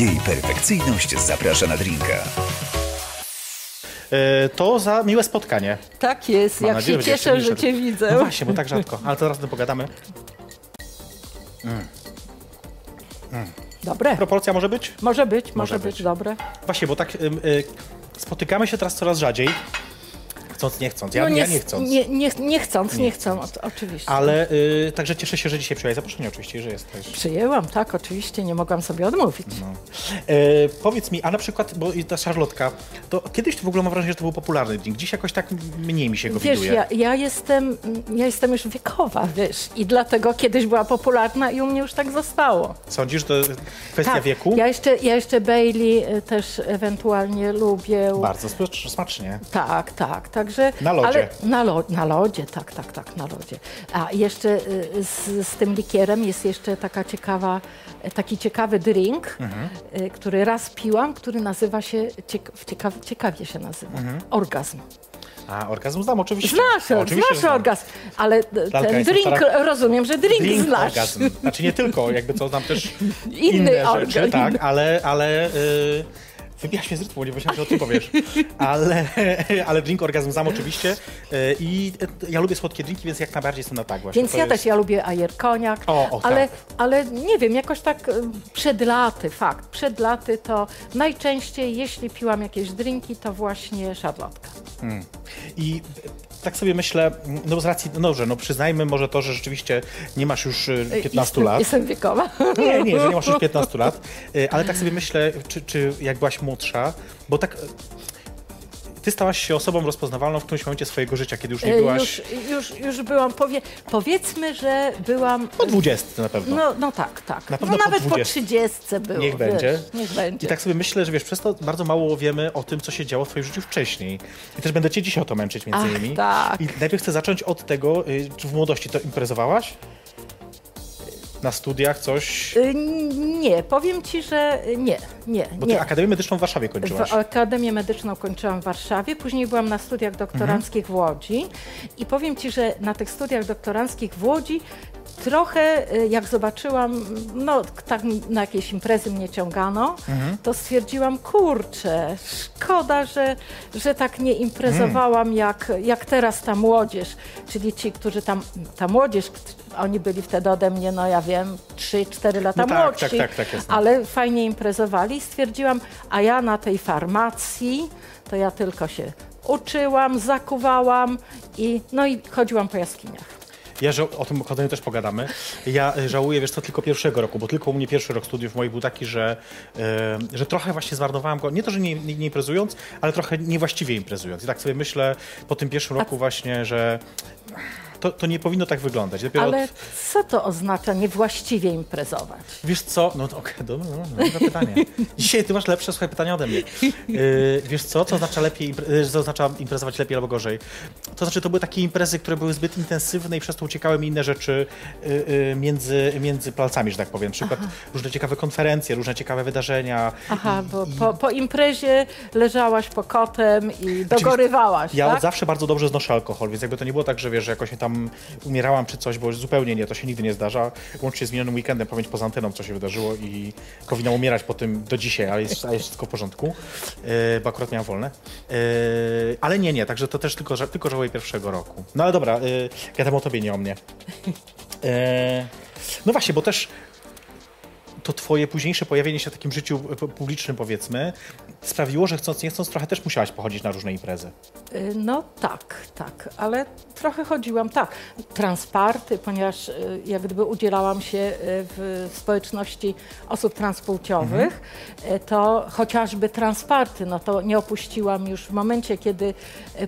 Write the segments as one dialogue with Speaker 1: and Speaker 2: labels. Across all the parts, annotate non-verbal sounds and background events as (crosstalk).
Speaker 1: Jej perfekcyjność zaprasza na drinka.
Speaker 2: E, To za miłe spotkanie.
Speaker 3: Tak jest,
Speaker 2: Mam
Speaker 3: jak
Speaker 2: nadzieję,
Speaker 3: się cieszę, że cię widzę.
Speaker 2: No właśnie, bo tak rzadko. Ale to zaraz o tym pogadamy.
Speaker 3: Dobre.
Speaker 2: Proporcja może być?
Speaker 3: Może być, może,
Speaker 2: Może
Speaker 3: być.
Speaker 2: być.
Speaker 3: dobre.
Speaker 2: Właśnie, bo tak ym, y, spotykamy się teraz coraz rzadziej. Chcąc, nie chcąc. Ja,
Speaker 3: No
Speaker 2: ja
Speaker 3: nie,
Speaker 2: nie chcąc.
Speaker 3: Nie, nie, nie chcąc, nie chcąc, oczywiście.
Speaker 2: Ale y, także cieszę się, że dzisiaj przyjąłeś zaproszenie oczywiście, że jesteś.
Speaker 3: Przyjęłam, tak, oczywiście, nie mogłam sobie odmówić.
Speaker 2: No. E, powiedz mi, a na przykład, bo ta szarlotka, to kiedyś to w ogóle mam wrażenie, że to był popularny drink. Dziś jakoś tak mniej mi się go
Speaker 3: Wiesz,
Speaker 2: widuje.
Speaker 3: ja, ja, jestem, ja jestem już wiekowa, wiesz, i dlatego kiedyś była popularna i u mnie już tak zostało.
Speaker 2: Sądzisz, że to kwestia
Speaker 3: tak,
Speaker 2: wieku?
Speaker 3: Ja jeszcze, ja jeszcze Bailey y, też ewentualnie lubię.
Speaker 2: Bardzo smacz- smacznie.
Speaker 3: Tak, tak, także...
Speaker 2: Na lodzie.
Speaker 3: Ale na, lo, na lodzie, tak, tak, tak, na lodzie. A jeszcze y, z, z tym likierem jest jeszcze taka ciekawa, taki ciekawy drink,
Speaker 2: Mhm.
Speaker 3: y, który raz piłam, który nazywa się, ciek, ciekaw, ciekawie się nazywa,
Speaker 2: Mhm.
Speaker 3: orgazm.
Speaker 2: A, orgazm znam oczywiście.
Speaker 3: Znasz,
Speaker 2: oczywiście,
Speaker 3: znasz orgazm, ale y,
Speaker 2: Lalka,
Speaker 3: ten drink,
Speaker 2: stara-
Speaker 3: rozumiem, że drink,
Speaker 2: Drink
Speaker 3: znasz.
Speaker 2: orgazm. Znaczy nie tylko, jakby co, znam też
Speaker 3: Inny
Speaker 2: inne
Speaker 3: orgazm.
Speaker 2: rzeczy, tak, ale, ale y, wybijasz mnie z rytmu, nie myślałem, że o tym powiesz. Ale, ale drink orgazm znam oczywiście y, i y, ja lubię słodkie drinki, więc jak najbardziej jestem na tak właśnie.
Speaker 3: Więc
Speaker 2: To
Speaker 3: ja
Speaker 2: jest-
Speaker 3: też, ja lubię ajer koniak,
Speaker 2: O, o,
Speaker 3: ale,
Speaker 2: tak.
Speaker 3: ale nie wiem, jakoś tak y, przed laty, fakt, przed laty to najczęściej, jeśli piłam jakieś drinki, to właśnie szarlotka.
Speaker 2: I tak sobie myślę, no z racji, no dobrze, no przyznajmy może to, że rzeczywiście nie masz już y, 15
Speaker 3: jestem,
Speaker 2: lat.
Speaker 3: Jestem wiekowa.
Speaker 2: Nie, nie, że nie masz już 15 lat, y, ale tak sobie myślę, czy, czy jak byłaś młodsza, bo tak... Ty stałaś się osobą rozpoznawalną w którymś momencie swojego życia, kiedy już nie
Speaker 3: E,
Speaker 2: byłaś
Speaker 3: Już, już, już byłam, powie, powiedzmy, że byłam...
Speaker 2: po 20 na pewno.
Speaker 3: No, no tak, tak.
Speaker 2: Na
Speaker 3: no
Speaker 2: pewno po
Speaker 3: nawet po
Speaker 2: 20.
Speaker 3: 30 było.
Speaker 2: Niech
Speaker 3: wiesz,
Speaker 2: będzie.
Speaker 3: Niech będzie.
Speaker 2: I tak sobie myślę, że wiesz, przez to bardzo mało wiemy o tym, co się działo w twoim życiu wcześniej. I też będę cię dzisiaj o to męczyć między
Speaker 3: Ach,
Speaker 2: innymi.
Speaker 3: tak.
Speaker 2: I najpierw chcę zacząć od tego, y, czy w młodości to imprezowałaś? Na studiach coś?
Speaker 3: Y, Nie, powiem ci, że nie, nie,
Speaker 2: Bo ty
Speaker 3: nie.
Speaker 2: Akademię Medyczną w Warszawie kończyłaś.
Speaker 3: W Akademię Medyczną kończyłam w Warszawie, później byłam na studiach doktoranckich w Łodzi i powiem Ci, że na tych studiach doktoranckich w Łodzi trochę y, jak zobaczyłam, no tak na jakieś imprezy mnie ciągano, to stwierdziłam, kurczę, szkoda, że, że tak nie imprezowałam jak, jak teraz ta młodzież, czyli ci, którzy tam, ta młodzież, oni byli wtedy ode mnie, no ja wiem, 3-4 lata
Speaker 2: No tak,
Speaker 3: młodsi,
Speaker 2: tak, tak, tak,
Speaker 3: ale fajnie imprezowali. I stwierdziłam, a ja na tej farmacji, to ja tylko się uczyłam, zakuwałam i, no i chodziłam po jaskiniach.
Speaker 2: Ja ża- o tym chodzeniu też pogadamy. Ja y, żałuję, wiesz co, tylko pierwszego roku, bo tylko u mnie pierwszy rok studiów moich był taki, że, y, że trochę właśnie zmarnowałem go, nie to, że nie, nie, nie imprezując, ale trochę niewłaściwie imprezując. I tak sobie myślę po tym pierwszym roku właśnie, że to, to nie powinno tak wyglądać. Dopiero
Speaker 3: Ale
Speaker 2: od,
Speaker 3: co to oznacza niewłaściwie imprezować?
Speaker 2: wiesz co, no to okej, dobra, no, dobre pytanie. (laughs) Dzisiaj ty masz lepsze, słuchaj, pytania ode mnie. Y, wiesz co, co oznacza lepiej, impre- y, co oznacza imprezować lepiej albo gorzej? To znaczy, to były takie imprezy, które były zbyt intensywne i przez to uciekały mi inne rzeczy y, y, między, między palcami, że tak powiem. Na przykład różne ciekawe konferencje, różne ciekawe wydarzenia.
Speaker 3: Aha, bo
Speaker 2: I-
Speaker 3: po, po imprezie leżałaś pokotem i dogorywałaś,
Speaker 2: Ja
Speaker 3: tak?
Speaker 2: zawsze bardzo dobrze znoszę alkohol, więc jakby to nie było tak, że wiesz, że jakoś tam umierałam czy coś, bo zupełnie nie, to się nigdy nie zdarza. Łącznie z minionym weekendem pamięć poza anteną, co się wydarzyło i powinnam umierać po tym do dzisiaj, ale jest, ale jest wszystko w porządku, yy, bo akurat miałam wolne. Yy, ale nie, nie, także to też tylko, tylko żałuję pierwszego roku. No ale dobra, yy, gadam o tobie, nie o mnie. No właśnie, bo też to twoje późniejsze pojawienie się w takim życiu pu- publicznym, powiedzmy, sprawiło, że chcąc nie chcąc trochę też musiałaś pochodzić na różne imprezy.
Speaker 3: Y, No tak, tak, ale trochę chodziłam, tak, transparty, ponieważ y, jak gdyby udzielałam się y, w społeczności osób transpłciowych, y, to chociażby transparty, no to nie opuściłam już w momencie, kiedy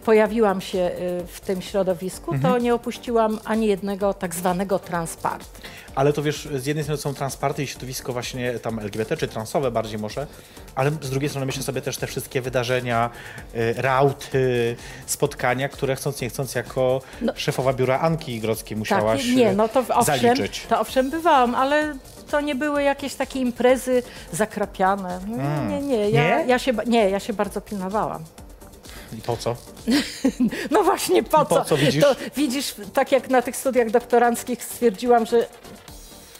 Speaker 3: pojawiłam się w tym środowisku, to nie opuściłam ani jednego tak zwanego transparty.
Speaker 2: Ale to wiesz, z jednej strony są transparty i środowisko właśnie tam LGBT, czy transowe bardziej może, ale z drugiej strony myślę sobie też te wszystkie wydarzenia, y, rauty, spotkania, które chcąc nie chcąc jako szefowa biura Anki Grodzkiej musiałaś
Speaker 3: Tak, nie,
Speaker 2: y,
Speaker 3: no to owszem,
Speaker 2: zaliczyć.
Speaker 3: to owszem bywałam, ale to nie były jakieś takie imprezy zakrapiane. Nie, nie, nie. Ja,
Speaker 2: Hmm. Nie?
Speaker 3: Ja się, nie, ja się bardzo pilnowałam.
Speaker 2: I po co? (laughs)
Speaker 3: No właśnie, po co?
Speaker 2: po co, widzisz?
Speaker 3: To, widzisz, tak jak na tych studiach doktoranckich stwierdziłam, że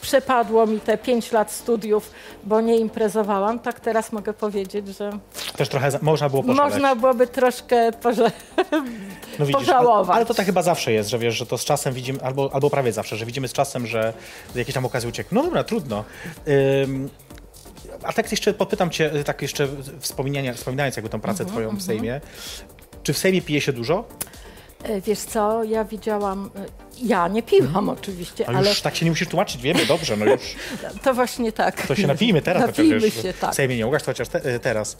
Speaker 3: przepadło mi te pięć lat studiów, bo nie imprezowałam, tak teraz mogę powiedzieć, że
Speaker 2: Też trochę za, można było poszaleć.
Speaker 3: można byłoby troszkę poże... (laughs)
Speaker 2: no widzisz,
Speaker 3: pożałować.
Speaker 2: Ale, ale to tak chyba zawsze jest, że wiesz, że to z czasem widzimy, albo, albo prawie zawsze, że widzimy z czasem, że jakieś tam okazje uciekną. No dobra, trudno. Ym, a tak jeszcze popytam cię, tak jeszcze wspominając jakby tą pracę
Speaker 3: Mhm,
Speaker 2: twoją w Sejmie. Czy w Sejmie pije się dużo?
Speaker 3: E, Wiesz co, ja widziałam, e, ja nie piłam oczywiście,
Speaker 2: Ale
Speaker 3: ale
Speaker 2: już tak się nie musisz tłumaczyć, wiemy, dobrze, no już. (laughs)
Speaker 3: to właśnie tak.
Speaker 2: To się napijmy teraz. (laughs)
Speaker 3: Napijmy
Speaker 2: wiesz,
Speaker 3: się, tak.
Speaker 2: W Sejmie nie to chociaż te, teraz.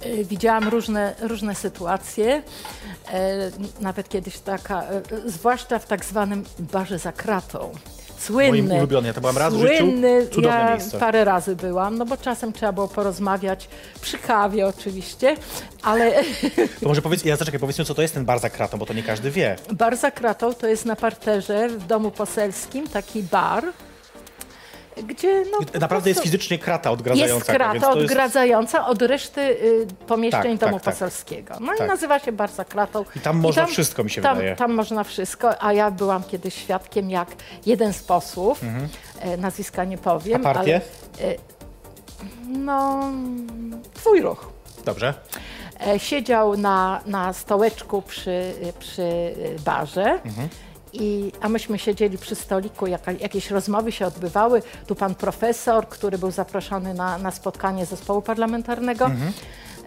Speaker 3: E, Widziałam różne, różne sytuacje, nawet kiedyś taka, zwłaszcza w tak zwanym barze za kratą. Słynny.
Speaker 2: Moim ulubiony, ja to byłam raz w życiu.
Speaker 3: Słynny,
Speaker 2: Cudowne
Speaker 3: ja
Speaker 2: miejsce.
Speaker 3: parę razy byłam, no bo czasem trzeba było porozmawiać, przy kawie oczywiście, ale
Speaker 2: To może powiedz, ja zaczekaj, powiedzmy, co to jest ten bar za kratą, bo to nie każdy wie.
Speaker 3: bar za kratą to jest na parterze w domu poselskim, taki bar, gdzie no,
Speaker 2: Naprawdę jest fizycznie krata odgradzająca.
Speaker 3: Jest krata
Speaker 2: to jest-
Speaker 3: odgradzająca od reszty y, pomieszczeń
Speaker 2: Tak,
Speaker 3: domu
Speaker 2: tak, tak.
Speaker 3: poselskiego. No
Speaker 2: Tak.
Speaker 3: i nazywa się bar za kratą.
Speaker 2: I tam można wszystko, mi się
Speaker 3: tam,
Speaker 2: wydaje.
Speaker 3: Tam można wszystko, a ja byłam kiedyś świadkiem, jak jeden z posłów, e, nazwiska nie powiem,
Speaker 2: Mhm. A partię?
Speaker 3: ale... e, No, twój ruch.
Speaker 2: Dobrze.
Speaker 3: E, Siedział na, na stołeczku przy, przy barze. I, a myśmy siedzieli przy stoliku, jaka, jakieś rozmowy się odbywały. Tu pan profesor, który był zaproszony na, na spotkanie zespołu parlamentarnego.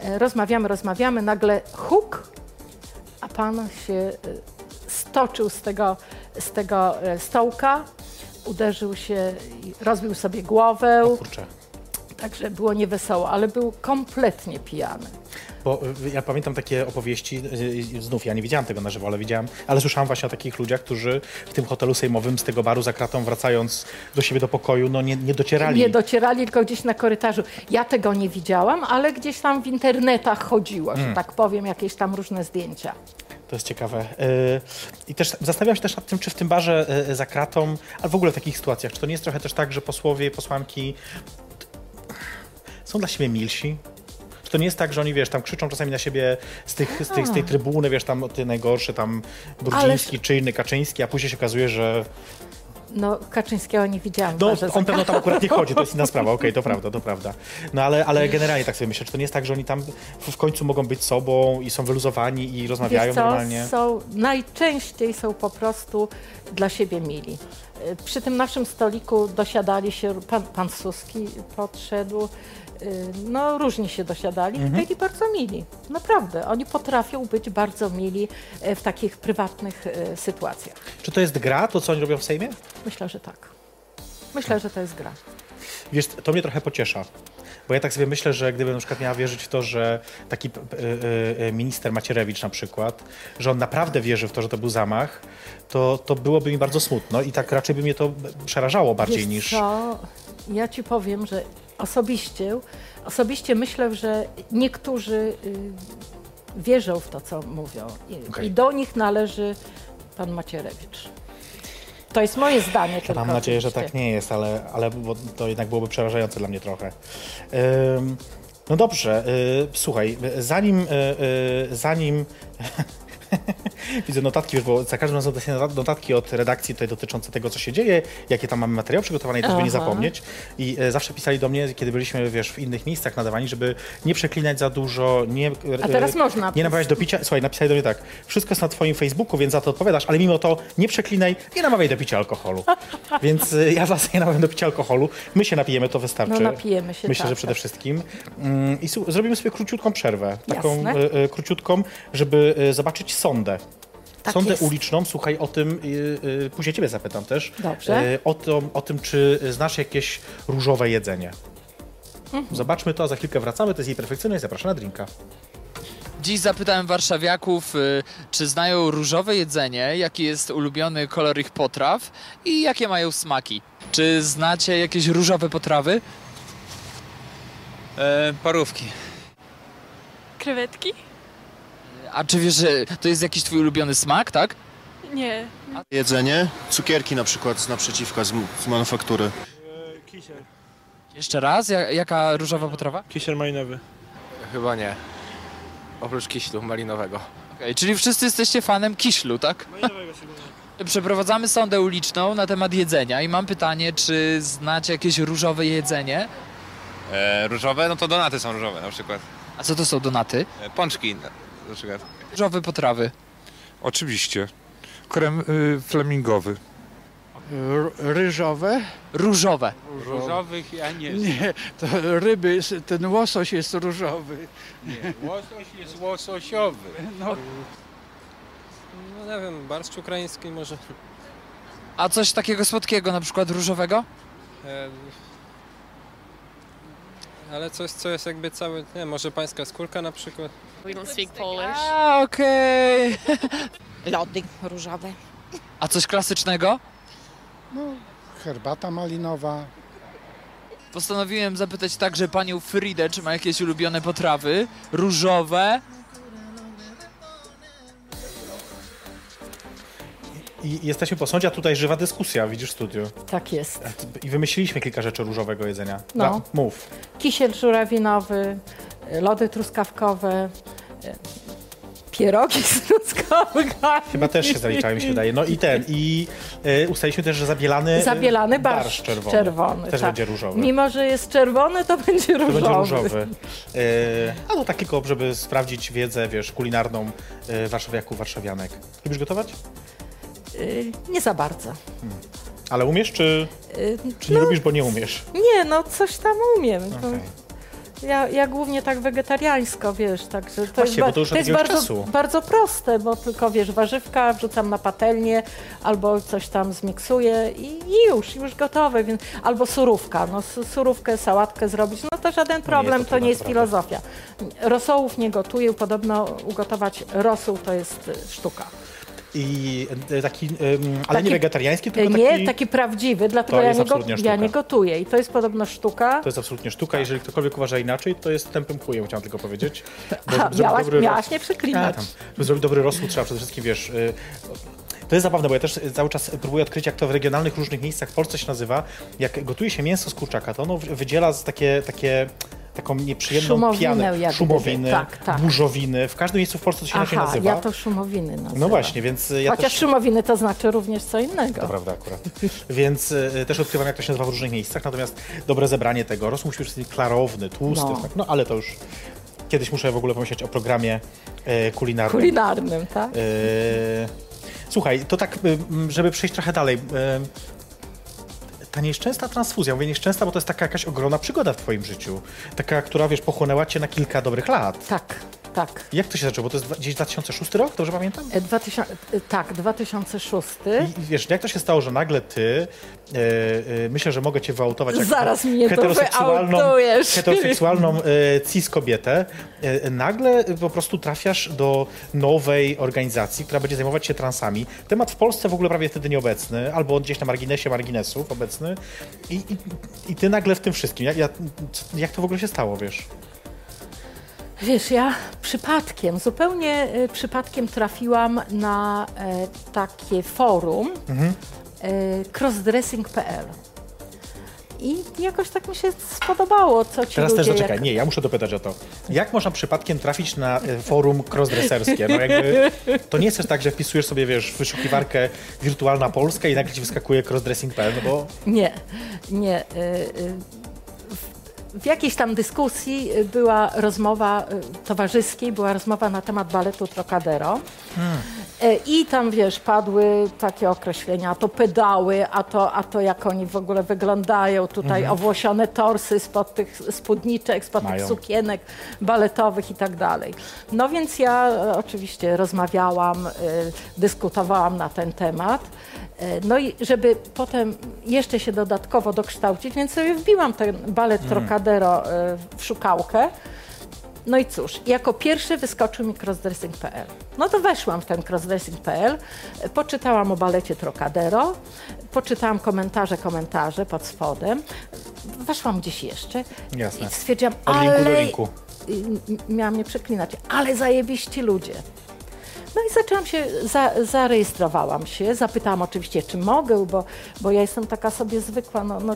Speaker 3: E, Rozmawiamy, rozmawiamy, nagle huk, a pan się e, stoczył z tego, z tego e, stołka, uderzył się, rozbił sobie głowę, także było niewesoło, ale był kompletnie pijany.
Speaker 2: Bo y, ja pamiętam takie opowieści, y, y, znów ja nie widziałam tego na żywo, ale widziałam, ale słyszałam właśnie o takich ludziach, którzy w tym hotelu sejmowym z tego baru za kratą wracając do siebie do pokoju, no nie, nie docierali.
Speaker 3: Nie docierali, tylko gdzieś na korytarzu. Ja tego nie widziałam, ale gdzieś tam w internetach chodziło,
Speaker 2: Mm.
Speaker 3: że tak powiem, jakieś tam różne zdjęcia.
Speaker 2: To jest ciekawe. I też zastanawiam się też nad tym, czy w tym barze za kratą, ale w ogóle w takich sytuacjach, czy to nie jest trochę też tak, że posłowie, posłanki są dla siebie milsi? To nie jest tak, że oni, wiesz, tam krzyczą czasami na siebie z, tych, z, tych, z tej trybuny, wiesz, tam ty najgorszy, tam Brudziński czy inny Kaczyński, a później się okazuje, że
Speaker 3: No, Kaczyńskiego nie widziałam.
Speaker 2: No,
Speaker 3: za
Speaker 2: on pewno tam akurat nie chodzi, to jest inna sprawa, okej, to (laughs) prawda, to prawda. No ale, ale generalnie tak sobie myślę, czy to nie jest tak, że oni tam w, końcu mogą być sobą i są wyluzowani i rozmawiają
Speaker 3: Wiesz co,
Speaker 2: normalnie?
Speaker 3: są, najczęściej są po prostu dla siebie mili. Przy tym naszym stoliku dosiadali się, pan, pan Suski podszedł, no różni się dosiadali
Speaker 2: Mhm.
Speaker 3: i byli bardzo mili. Naprawdę, oni potrafią być bardzo mili y, w takich prywatnych y, sytuacjach.
Speaker 2: Czy to jest gra, to co oni robią w Sejmie?
Speaker 3: Myślę, że tak. Myślę, że to jest gra.
Speaker 2: Wiesz, to mnie trochę pociesza. Bo ja tak sobie myślę, że gdybym na przykład miała wierzyć w to, że taki y, y, minister Macierewicz na przykład, że on naprawdę wierzy w to, że to był zamach, to, to byłoby mi bardzo smutno i tak raczej by mnie to przerażało bardziej
Speaker 3: Wiesz
Speaker 2: niż...
Speaker 3: co, ja ci powiem, że osobiście, osobiście myślę, że niektórzy y, wierzą w to, co mówią i,
Speaker 2: Okej.
Speaker 3: i do nich należy pan Macierewicz. To jest moje zdanie tylko.
Speaker 2: Mam nadzieję, że
Speaker 3: oczywiście.
Speaker 2: tak nie jest, ale, ale bo to jednak byłoby przerażające dla mnie trochę. Ym, no dobrze, y, słuchaj, zanim, y, y, zanim (laughs) (laughs) widzę notatki, już, bo za każdym razem dostaję notat- notatki od redakcji tutaj dotyczące tego, co się dzieje, jakie tam mamy materiał przygotowany, to żeby nie
Speaker 3: Aha.
Speaker 2: zapomnieć. I y, zawsze pisali do mnie, kiedy byliśmy, wiesz, w innych miejscach nadawani, żeby nie przeklinać za dużo, nie...
Speaker 3: A teraz można.
Speaker 2: Nie namawiać do picia. Słuchaj, napisali do mnie tak, wszystko jest na twoim Facebooku, więc za to odpowiadasz, ale mimo to nie przeklinaj, nie namawiaj do picia alkoholu. (laughs) Więc y, ja was nie namawiam do picia alkoholu. My się napijemy, to wystarczy.
Speaker 3: No, napijemy się,
Speaker 2: Myślę,
Speaker 3: tak,
Speaker 2: że przede
Speaker 3: tak.
Speaker 2: wszystkim. Ym, I zrobimy sobie króciutką przerwę. Taką y, y, króciutką, żeby zobaczyć sondę.
Speaker 3: Tak
Speaker 2: Sondę
Speaker 3: jest.
Speaker 2: uliczną, słuchaj, o tym, y, y, później ciebie zapytam też,
Speaker 3: Dobrze.
Speaker 2: y, o, tym, o tym, czy znasz jakieś różowe jedzenie.
Speaker 3: Mhm.
Speaker 2: Zobaczmy to, a za chwilkę wracamy. To jest jej perfekcyjność. Zapraszam na drinka.
Speaker 4: Dziś zapytałem warszawiaków, y, czy znają różowe jedzenie, jaki jest ulubiony kolor ich potraw i jakie mają smaki. Czy znacie jakieś różowe potrawy?
Speaker 5: E, parówki.
Speaker 6: Krewetki?
Speaker 4: A czy wiesz, że to jest jakiś twój ulubiony smak, tak?
Speaker 6: Nie.
Speaker 7: Jedzenie, cukierki na przykład z naprzeciwka z, m- z manufaktury.
Speaker 5: Kisiel.
Speaker 4: Jeszcze raz, ja, jaka różowa potrawa?
Speaker 5: Kisiel malinowy.
Speaker 8: Chyba nie. Oprócz kiślu malinowego.
Speaker 4: Okej, czyli wszyscy jesteście fanem kiślu, tak?
Speaker 5: Malinowego szczególnie.
Speaker 4: Przeprowadzamy sondę uliczną na temat jedzenia i mam pytanie, czy znacie jakieś różowe jedzenie?
Speaker 6: E, różowe, no to donaty są różowe na przykład.
Speaker 4: A co to są donaty?
Speaker 6: E, pączki na, przykład.
Speaker 4: Różowe potrawy.
Speaker 8: Oczywiście. Krem y, flamingowy.
Speaker 9: ryżowe.
Speaker 4: Różowe.
Speaker 5: Różowych ja nie znam.
Speaker 9: Nie, to ryby, ten łosoś jest różowy.
Speaker 5: Łosoś jest łososiowy.
Speaker 9: No,
Speaker 10: No nie wiem, barszcz ukraiński może.
Speaker 4: A coś takiego słodkiego, na przykład różowego?
Speaker 10: E, ale coś, co jest jakby cały, nie może pańska skórka na przykład.
Speaker 11: We don't speak Polish.
Speaker 4: A, okej. (laughs)
Speaker 11: Lody różowe.
Speaker 4: A coś klasycznego?
Speaker 9: herbata malinowa.
Speaker 4: Postanowiłem zapytać także panią Fridę, czy ma jakieś ulubione potrawy różowe.
Speaker 2: I jesteśmy po sądzie, a tutaj żywa dyskusja, widzisz w studiu.
Speaker 3: Tak jest.
Speaker 2: I wymyśliliśmy kilka rzeczy różowego jedzenia.
Speaker 3: No.
Speaker 2: Mów.
Speaker 3: Kisiel żurawinowy, y, lody truskawkowe, y, pierogi (laughs) z truskawkami.
Speaker 2: Chyba też się zaliczają, mi się wydaje. No i ten, i y, ustaliliśmy też, że zabielany, y,
Speaker 3: Zabielany barszcz,
Speaker 2: czerwony,
Speaker 3: czerwony,
Speaker 2: też
Speaker 3: tak.
Speaker 2: będzie różowy.
Speaker 3: Mimo, że jest czerwony, to będzie
Speaker 2: To
Speaker 3: różowy.
Speaker 2: będzie różowy. Y, a no tak tylko, żeby sprawdzić wiedzę, wiesz, kulinarną y, warszawiaków, warszawianek. Lubisz gotować?
Speaker 3: Y, Nie za bardzo.
Speaker 2: Ale umiesz, czy,
Speaker 3: Y,
Speaker 2: czy nie lubisz, bo nie umiesz?
Speaker 3: Nie, no coś tam umiem. To
Speaker 2: Okej.
Speaker 3: Ja, ja głównie tak wegetariańsko, wiesz, także to
Speaker 2: Właśnie,
Speaker 3: jest,
Speaker 2: bo to już od
Speaker 3: jest bardzo,
Speaker 2: czasu.
Speaker 3: bardzo proste, bo tylko wiesz, warzywka wrzucam na patelnię albo coś tam zmiksuję i, już, już gotowe, więc albo surówka, no su- surówkę, sałatkę zrobić, no to żaden problem,
Speaker 2: to
Speaker 3: to, nie jest
Speaker 2: trudne, naprawdę.
Speaker 3: filozofia. Rosołów nie gotuję, podobno ugotować rosół to jest y, sztuka.
Speaker 2: I y, taki, ale
Speaker 3: Taki-
Speaker 2: nie wegetariański, tylko
Speaker 3: nie,
Speaker 2: taki...
Speaker 3: taki prawdziwy, dlatego ja nie, go, ja nie gotuję i to jest podobno sztuka.
Speaker 2: To jest absolutnie sztuka. Jeżeli ktokolwiek uważa inaczej, to jest tępym chujem, chciałem tylko powiedzieć. (laughs) Bo
Speaker 3: Aha, miałaś, miałaś nie
Speaker 2: A,
Speaker 3: przeklinać.
Speaker 2: tam. Żeby zrobić dobry rosół, trzeba przede wszystkim, wiesz... y, To jest zabawne, bo ja też cały czas próbuję odkryć, jak to w regionalnych różnych miejscach w Polsce się nazywa. Jak gotuje się mięso z kurczaka, to ono wydziela takie, takie taką nieprzyjemną
Speaker 3: Szumowinę
Speaker 2: pianę. Szumowiny,
Speaker 3: Tak, tak.
Speaker 2: burzowiny. W każdym miejscu w Polsce to się inaczej
Speaker 3: Aha,
Speaker 2: nazywa.
Speaker 3: ja to szumowiny nazywam.
Speaker 2: No właśnie, więc y, ja
Speaker 3: Chociaż
Speaker 2: też...
Speaker 3: szumowiny to znaczy również co innego.
Speaker 2: To prawda akurat. (laughs) Więc y, też odkrywam, jak to się nazywa w różnych miejscach, natomiast dobre zebranie tego. Rosół musi być klarowny, tłusty,
Speaker 3: No.
Speaker 2: tak, no ale to już kiedyś muszę w ogóle pomyśleć o programie e, kulinarnym.
Speaker 3: Kulinarnym, tak?
Speaker 2: E, słuchaj, to tak, y, żeby przejść trochę dalej. Ta nieszczęsna transfuzja, mówię nieszczęsna, bo to jest taka jakaś ogromna przygoda w twoim życiu. Taka, która, wiesz, pochłonęła cię na kilka dobrych lat.
Speaker 3: Tak, tak.
Speaker 2: Jak to się zaczęło? Bo to jest gdzieś 2006 rok, dobrze pamiętam?
Speaker 3: E, 2000, e, tak, 2006.
Speaker 2: I i wiesz, jak to się stało, że nagle ty, e, e, myślę, że mogę cię wyautować jako
Speaker 3: Zaraz mnie to
Speaker 2: heteroseksualną,
Speaker 3: wyautujesz.
Speaker 2: heteroseksualną e, cis kobietę, e, nagle po prostu trafiasz do nowej organizacji, która będzie zajmować się transami. Temat w Polsce w ogóle prawie wtedy nieobecny, albo gdzieś na marginesie marginesów obecny. I, i, i ty nagle w tym wszystkim. Jak to w ogóle się stało, wiesz?
Speaker 3: Wiesz, ja przypadkiem, zupełnie e, przypadkiem trafiłam na e, takie forum
Speaker 2: Mhm.
Speaker 3: e, crossdressing.pl. I jakoś tak mi się spodobało, co ci
Speaker 2: Teraz
Speaker 3: ludzie...
Speaker 2: też zaczekaj,
Speaker 3: jak...
Speaker 2: nie, ja muszę dopytać o to. Jak można przypadkiem trafić na e, forum crossdresserskie? No jakby, to nie jest też tak, że wpisujesz sobie, wiesz, w wyszukiwarkę wirtualna Polska i nagle ci wyskakuje crossdressing.pl, no bo
Speaker 3: Nie, nie. y, y, w- jakiejś tam dyskusji y, była rozmowa y, towarzyskiej, była rozmowa na temat baletu Trocadero. Y, I tam, wiesz, padły takie określenia, a to pedały, a to, a to jak oni w ogóle wyglądają, tutaj owłosione torsy spod tych spódniczek, spod
Speaker 2: Mają.
Speaker 3: tych sukienek baletowych i tak dalej. No więc ja e, oczywiście rozmawiałam, y, dyskutowałam na ten temat. E, No i żeby potem jeszcze się dodatkowo dokształcić, więc sobie wbiłam ten balet Trocadero e, w szukałkę. No i cóż, jako pierwszy wyskoczył mi crossdressing.pl. No to weszłam w ten crossdressing.pl, poczytałam o balecie Trocadero, poczytałam komentarze, komentarze pod spodem, weszłam gdzieś jeszcze
Speaker 2: Jasne.
Speaker 3: i stwierdziłam,
Speaker 2: Od linku
Speaker 3: ale...
Speaker 2: do linku.
Speaker 3: Miałam nie przeklinać, ale zajebiści ludzie. No i zaczęłam się, za, zarejestrowałam się, zapytałam oczywiście, czy mogę, bo, bo ja jestem taka sobie zwykła, no, no,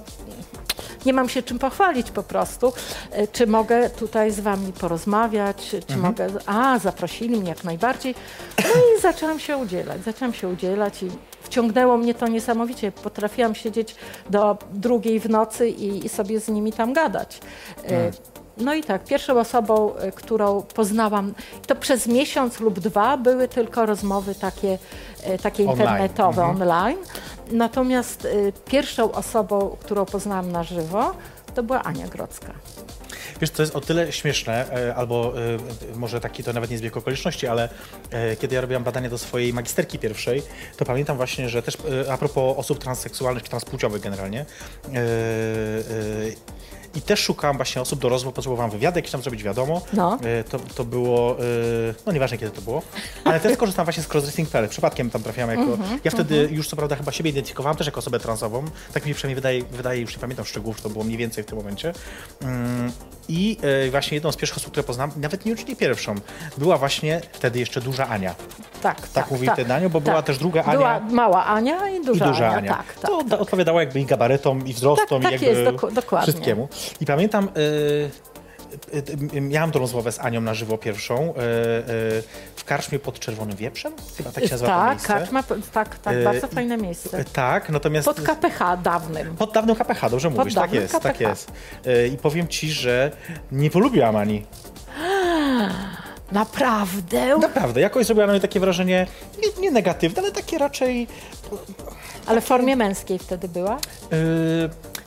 Speaker 3: nie mam się czym pochwalić po prostu. E, Czy mogę tutaj z wami porozmawiać, czy mogę, a zaprosili mnie jak najbardziej. No i (laughs) zaczęłam się udzielać, zaczęłam się udzielać i wciągnęło mnie to niesamowicie. Potrafiłam siedzieć do drugiej w nocy i, i sobie z nimi tam gadać. E, No i tak, pierwszą osobą, e, którą poznałam, to przez miesiąc lub dwa były tylko rozmowy takie, takie
Speaker 2: Online.
Speaker 3: internetowe,
Speaker 2: Mhm.
Speaker 3: online. Natomiast e, pierwszą osobą, którą poznałam na żywo, to była Ania Grodzka.
Speaker 2: Wiesz, to jest o tyle śmieszne, e, albo e, może taki to nawet nie zbieg okoliczności, ale e, kiedy ja robiłam badania do swojej magisterki pierwszej, to pamiętam właśnie, że też a propos osób transseksualnych czy transpłciowych generalnie, i też szukałam właśnie osób do rozmów, potrzebowałam wywiady jakieś tam zrobić, wiadomo.
Speaker 3: No.
Speaker 2: E, To, to było, e, no nieważne kiedy to było, ale też korzystałam właśnie z crossdressing.pl. Przypadkiem tam trafiłam jako,
Speaker 3: Mhm,
Speaker 2: ja wtedy już co prawda chyba siebie identyfikowałam też jako osobę transową, tak mi przynajmniej wydaje, wydaje już nie pamiętam szczegółów, to było mniej więcej w tym momencie. Mm, I e, właśnie jedną z pierwszych osób, które poznałam, nawet nie już nie pierwszą, była właśnie wtedy jeszcze duża Ania.
Speaker 3: Tak,
Speaker 2: Tak, mówili wtedy Aniu, bo była też druga Ania.
Speaker 3: Była mała Ania i duża,
Speaker 2: I duża
Speaker 3: Ania,
Speaker 2: Ania.
Speaker 3: tak, tak.
Speaker 2: To da- odpowiadała jakby i gabarytom, i wzrostom,
Speaker 3: Tak,
Speaker 2: i
Speaker 3: tak
Speaker 2: jakby
Speaker 3: jest, doku- dokładnie.
Speaker 2: wszystkiemu. I pamiętam, y, y, y, miałam tą rozmowę z Anią na żywo pierwszą y, w karczmie pod Czerwonym Wieprzem, chyba tak się nazywa to
Speaker 3: tak,
Speaker 2: miejsce.
Speaker 3: karczma, tak, tak,
Speaker 2: E,
Speaker 3: bardzo fajne miejsce.
Speaker 2: Tak, natomiast...
Speaker 3: Pod KPH dawnym.
Speaker 2: Pod dawnym KPH, dobrze mówisz, tak jest, tak
Speaker 3: KPH.
Speaker 2: jest. Y, I powiem ci, że nie polubiłam Ani. (gasps)
Speaker 3: Naprawdę?
Speaker 2: Naprawdę, jakoś zrobiła na mnie takie wrażenie, nie, nie negatywne, ale takie raczej
Speaker 3: Ale w formie męskiej wtedy była?
Speaker 2: y,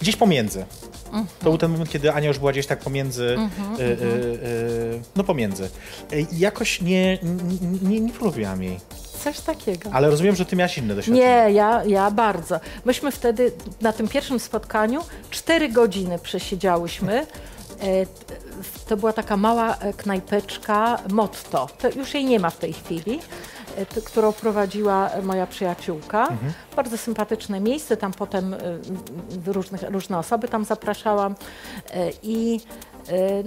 Speaker 2: gdzieś pomiędzy.
Speaker 3: Mhm.
Speaker 2: To był ten moment, kiedy Ania już była gdzieś tak pomiędzy, y, y, y, no pomiędzy. Y, I jakoś nie, nie, nie, nie polubiłam jej.
Speaker 3: Coś takiego.
Speaker 2: Ale rozumiem, że ty miałaś inne doświadczenie.
Speaker 3: Nie, ja, ja bardzo. Myśmy wtedy na tym pierwszym spotkaniu cztery godziny przesiedziałyśmy. E, To była taka mała e, knajpeczka Motto. To już jej nie ma w tej chwili. e, którą prowadziła moja przyjaciółka. Bardzo sympatyczne miejsce, tam potem różnych, różne osoby tam zapraszałam i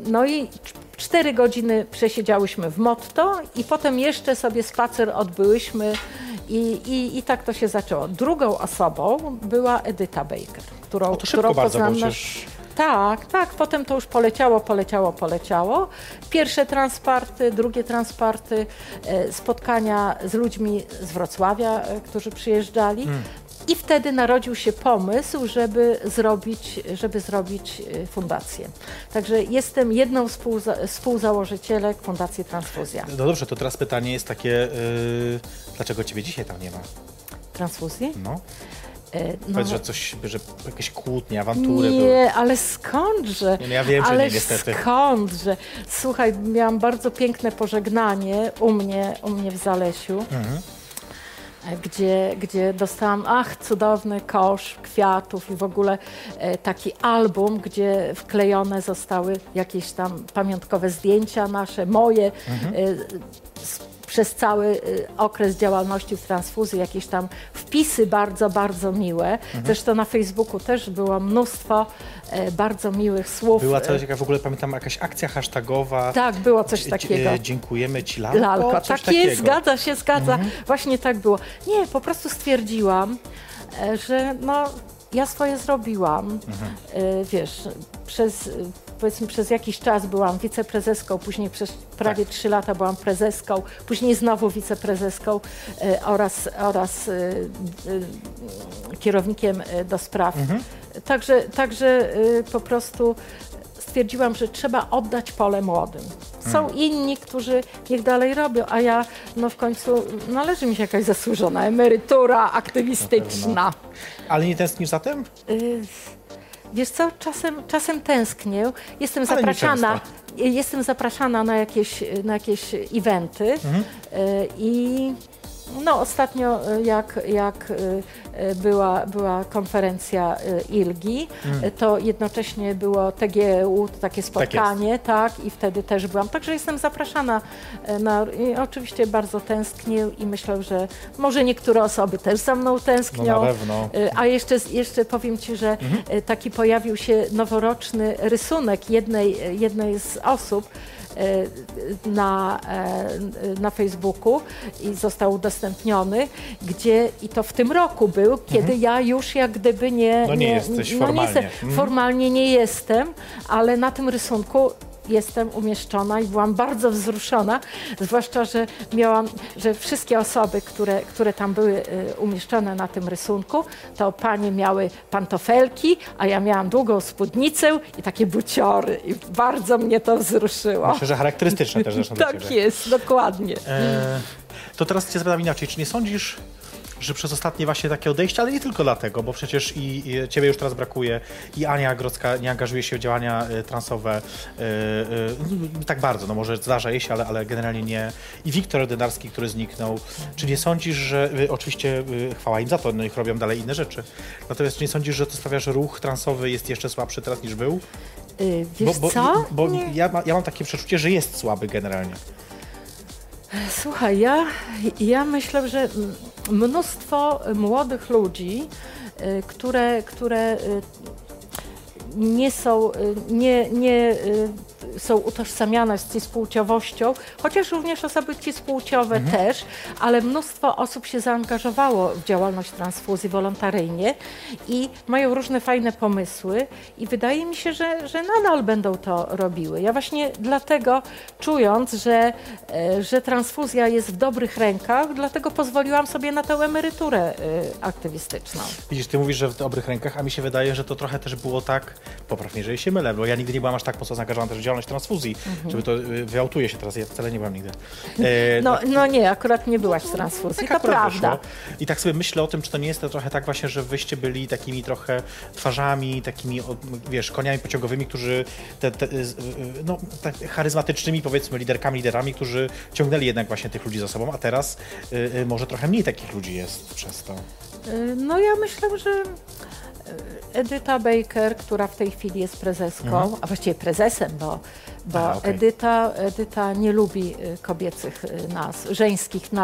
Speaker 3: no i cz- cztery godziny przesiedziałyśmy w Motto i potem jeszcze sobie spacer odbyłyśmy i, i, i tak to się zaczęło. Drugą osobą była Edyta Baker, którą,
Speaker 2: O, to szybko
Speaker 3: którą poznałam. Tak, tak. Potem to już poleciało, poleciało, poleciało. Pierwsze transparty, drugie transparty, e, spotkania z ludźmi z Wrocławia, e, którzy przyjeżdżali. I wtedy narodził się pomysł, żeby zrobić, żeby zrobić e, fundację. Także jestem jedną z współza- współzałożycielek Fundacji Transfuzja.
Speaker 2: No dobrze, to teraz pytanie jest takie, y, dlaczego ciebie dzisiaj tam nie ma?
Speaker 3: Transfuzji?
Speaker 2: No.
Speaker 3: E, no,
Speaker 2: Powiedz, że coś, że jakieś kłótnie, awantury były.
Speaker 3: Nie, ale skądże?
Speaker 2: Nie, no ja wiem, że
Speaker 3: ale
Speaker 2: nie, niestety.
Speaker 3: skądże? Słuchaj, miałam bardzo piękne pożegnanie u mnie, u mnie w Zalesiu,
Speaker 2: Mhm.
Speaker 3: gdzie, gdzie dostałam, ach, cudowny kosz kwiatów i w ogóle e, taki album, gdzie wklejone zostały jakieś tam pamiątkowe zdjęcia nasze, moje,
Speaker 2: Mhm.
Speaker 3: e, z, przez cały y, okres działalności w transfuzji, jakieś tam wpisy bardzo, bardzo miłe.
Speaker 2: Mhm.
Speaker 3: Zresztą na Facebooku też było mnóstwo e, bardzo miłych słów.
Speaker 2: Była
Speaker 3: E,
Speaker 2: coś, jaka w ogóle pamiętam, jakaś akcja hashtagowa.
Speaker 3: Tak, było coś takiego.
Speaker 2: e, Dziękujemy ci, Lalko.
Speaker 3: Lalko, tak
Speaker 2: takiego.
Speaker 3: jest, zgadza się, zgadza.
Speaker 2: Mhm.
Speaker 3: Właśnie tak było. Nie, po prostu stwierdziłam, e, że no, ja swoje zrobiłam.
Speaker 2: Mhm.
Speaker 3: E, Wiesz, przez, powiedzmy, przez jakiś czas byłam wiceprezeską, później przez prawie trzy lata byłam prezeską, później znowu wiceprezeską e, oraz, oraz e, e, kierownikiem do spraw. Także, także e, po prostu stwierdziłam, że trzeba oddać pole młodym. Są inni, którzy niech dalej robią, a ja no w końcu należy mi się jakaś zasłużona emerytura aktywistyczna.
Speaker 2: Ale nie tęsknisz za tym?
Speaker 3: Y, Wiesz co, czasem, czasem tęsknię. Jestem
Speaker 2: Ale
Speaker 3: zapraszana, jestem zapraszana na jakieś, na jakieś eventy
Speaker 2: Mhm.
Speaker 3: y, i no, ostatnio y, jak, jak y, y, była, była konferencja ILGI, y, to jednocześnie było TGEU, to takie spotkanie, tak, i wtedy też byłam. Także jestem zapraszana na, i oczywiście bardzo tęsknię i myślę, że może niektóre osoby też za mną tęsknią.
Speaker 2: No
Speaker 3: A jeszcze, jeszcze powiem Ci, że y, taki pojawił się noworoczny rysunek jednej, jednej z osób na, e, na Facebooku i został udostępniony, gdzie i to w tym roku był, kiedy ja już jak gdyby nie...
Speaker 2: No nie jesteś
Speaker 3: no
Speaker 2: formalnie.
Speaker 3: jestem,
Speaker 2: Mhm.
Speaker 3: formalnie nie jestem, ale na tym rysunku jestem umieszczona i byłam bardzo wzruszona, zwłaszcza, że miałam, że wszystkie osoby, które, które tam były y, umieszczone na tym rysunku, to panie miały pantofelki, a ja miałam długą spódnicę i takie buciory i bardzo mnie to wzruszyło.
Speaker 2: Myślę, że charakterystyczne też zresztą (laughs)
Speaker 3: Tak jest, dokładnie.
Speaker 2: E, to teraz cię zapytam inaczej. Czy nie sądzisz, że przez ostatnie właśnie takie odejście, ale nie tylko dlatego, bo przecież i, i ciebie już teraz brakuje, i Ania Grodzka nie angażuje się w działania e, transowe e, e, no, tak bardzo, no może zdarza jej się, ale, ale generalnie nie. I Wiktor Denarski, który zniknął. Czy nie sądzisz, że oczywiście chwała im za to, no ich robią dalej inne rzeczy. Natomiast czy nie sądzisz, że to sprawia, że ruch transowy jest jeszcze słabszy teraz niż był?
Speaker 3: Y, wiesz
Speaker 2: bo, bo,
Speaker 3: co?
Speaker 2: Bo
Speaker 3: Nie.
Speaker 2: ja, ma, ja mam takie przeczucie, że jest słaby generalnie.
Speaker 3: Słuchaj, ja, ja myślę, że mnóstwo młodych ludzi, y, które, które y, nie są, y, nie, nie są utożsamiane z cispłciowością, chociaż również osoby cispłciowe też, ale mnóstwo osób się zaangażowało w działalność transfuzji wolontaryjnie i mają różne fajne pomysły i wydaje mi się, że, że nadal będą to robiły. Ja właśnie dlatego, czując, że, e, że transfuzja jest w dobrych rękach, dlatego pozwoliłam sobie na tę emeryturę e, aktywistyczną.
Speaker 2: Widzisz, ty mówisz, że w dobrych rękach, a mi się wydaje, że to trochę też było tak, popraw mnie, jeżeli się mylę, bo ja nigdy nie byłam aż tak mocno zaangażowana też w działalność transfuzji, żeby to y, wyautuję się teraz, ja wcale nie byłam nigdy. E,
Speaker 3: No,
Speaker 2: tak-
Speaker 3: no nie, akurat nie byłaś w transfuzji, to
Speaker 2: akurat
Speaker 3: prawda.
Speaker 2: wyszło. I tak sobie myślę o tym, czy to nie jest to trochę tak właśnie, że wyście byli takimi trochę twarzami, takimi, wiesz, koniami pociągowymi, którzy, te, te, no, tak charyzmatycznymi, powiedzmy, liderkami, liderami, którzy ciągnęli jednak właśnie tych ludzi za sobą, a teraz y, y, może trochę mniej takich ludzi jest przez to.
Speaker 3: Y, No ja myślę, że Edyta Baker, która w tej chwili jest prezeską, a właściwie prezesem, bo, bo
Speaker 2: Mhm. Okej.
Speaker 3: Edyta, Edyta nie lubi y, kobiecych y, nazw, żeńskich y,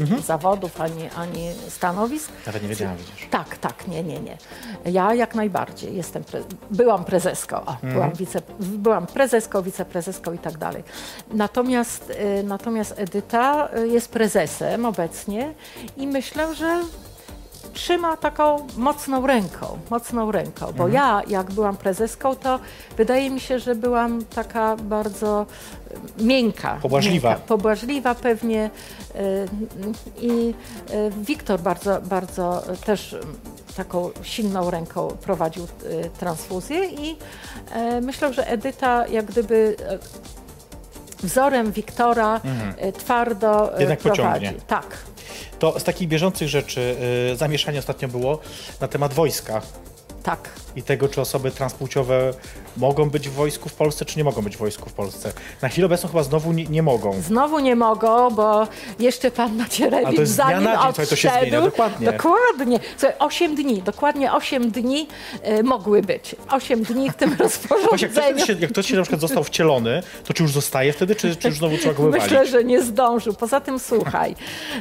Speaker 2: Mhm.
Speaker 3: zawodów ani, ani stanowisk.
Speaker 2: Nawet nie wiedziałam, widzisz.
Speaker 3: Tak, tak, nie, nie, nie. Ja jak najbardziej jestem, pre... byłam prezeską, o,
Speaker 2: Mhm.
Speaker 3: byłam, wice... byłam prezeską, wiceprezeską i tak dalej. Natomiast, natomiast Edyta jest prezesem obecnie i myślę, że trzyma taką mocną ręką, mocną ręką, bo ja jak byłam prezeską, to wydaje mi się, że byłam taka bardzo y, miękka.
Speaker 2: Pobłażliwa.
Speaker 3: Miękka, pobłażliwa pewnie y, i y, Wiktor bardzo, bardzo też taką silną ręką prowadził transfuzję i myślę, że Edyta jak gdyby wzorem Wiktora y, twardo
Speaker 2: Mhm. Jednak
Speaker 3: prowadzi.
Speaker 2: pociągnie.
Speaker 3: Tak,
Speaker 2: To z takich bieżących rzeczy y, zamieszanie ostatnio było na temat wojska
Speaker 3: tak.
Speaker 2: i tego, czy osoby transpłciowe mogą być w wojsku w Polsce, czy nie mogą być w wojsku w Polsce. Na chwilę obecną chyba znowu nie, nie mogą.
Speaker 3: Znowu nie mogą, bo jeszcze pan Macierewicz
Speaker 2: to dnia
Speaker 3: zanim
Speaker 2: na dzień, słuchaj, to się zmienia, dokładnie.
Speaker 3: Dokładnie. Słuchaj, 8 dni, dokładnie 8 dni e, mogły być. 8 dni w tym (laughs)
Speaker 2: Właśnie, jak ktoś,
Speaker 3: rozporządzeniu.
Speaker 2: się, jak ktoś się na przykład został wcielony, to czy już zostaje wtedy, czy, czy już znowu trzeba go wywalić?
Speaker 3: Myślę, że nie zdążył. Poza tym słuchaj,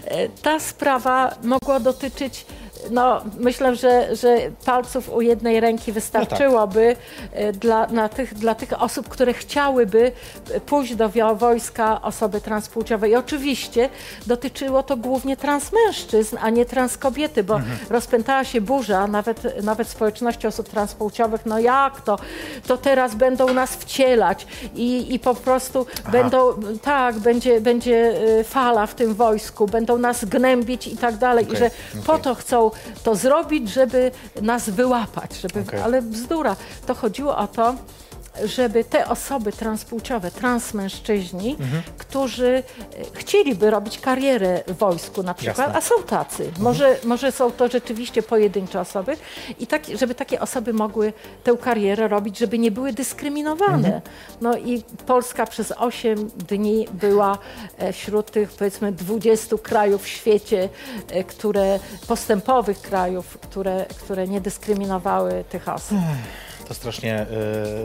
Speaker 3: e, ta sprawa mogła dotyczyć no, myślę, że, że palców u jednej ręki wystarczyłoby e, dla, na tych, dla tych osób, które chciałyby e, pójść do wojska osoby transpłciowe. I oczywiście dotyczyło to głównie transmężczyzn, a nie transkobiety, bo rozpętała się burza nawet, nawet społeczności osób transpłciowych. No jak to? To teraz będą nas wcielać i, i po prostu będą, tak, będzie, będzie y, fala w tym wojsku, będą nas gnębić i tak dalej. I
Speaker 2: Okej,
Speaker 3: że
Speaker 2: okej.
Speaker 3: po to chcą to zrobić, żeby nas wyłapać. Żeby,
Speaker 2: Okej.
Speaker 3: Ale bzdura. To chodziło o to, żeby te osoby transpłciowe, transmężczyźni,
Speaker 2: Mhm.
Speaker 3: którzy e, chcieliby robić karierę w wojsku na przykład,
Speaker 2: Jasne.
Speaker 3: a są tacy. Może, może są to rzeczywiście pojedyncze osoby i tak, żeby takie osoby mogły tę karierę robić, żeby nie były dyskryminowane. No i Polska przez 8 dni była e, wśród tych powiedzmy 20 krajów w świecie, e, które postępowych krajów, które, które nie dyskryminowały tych osób.
Speaker 2: To strasznie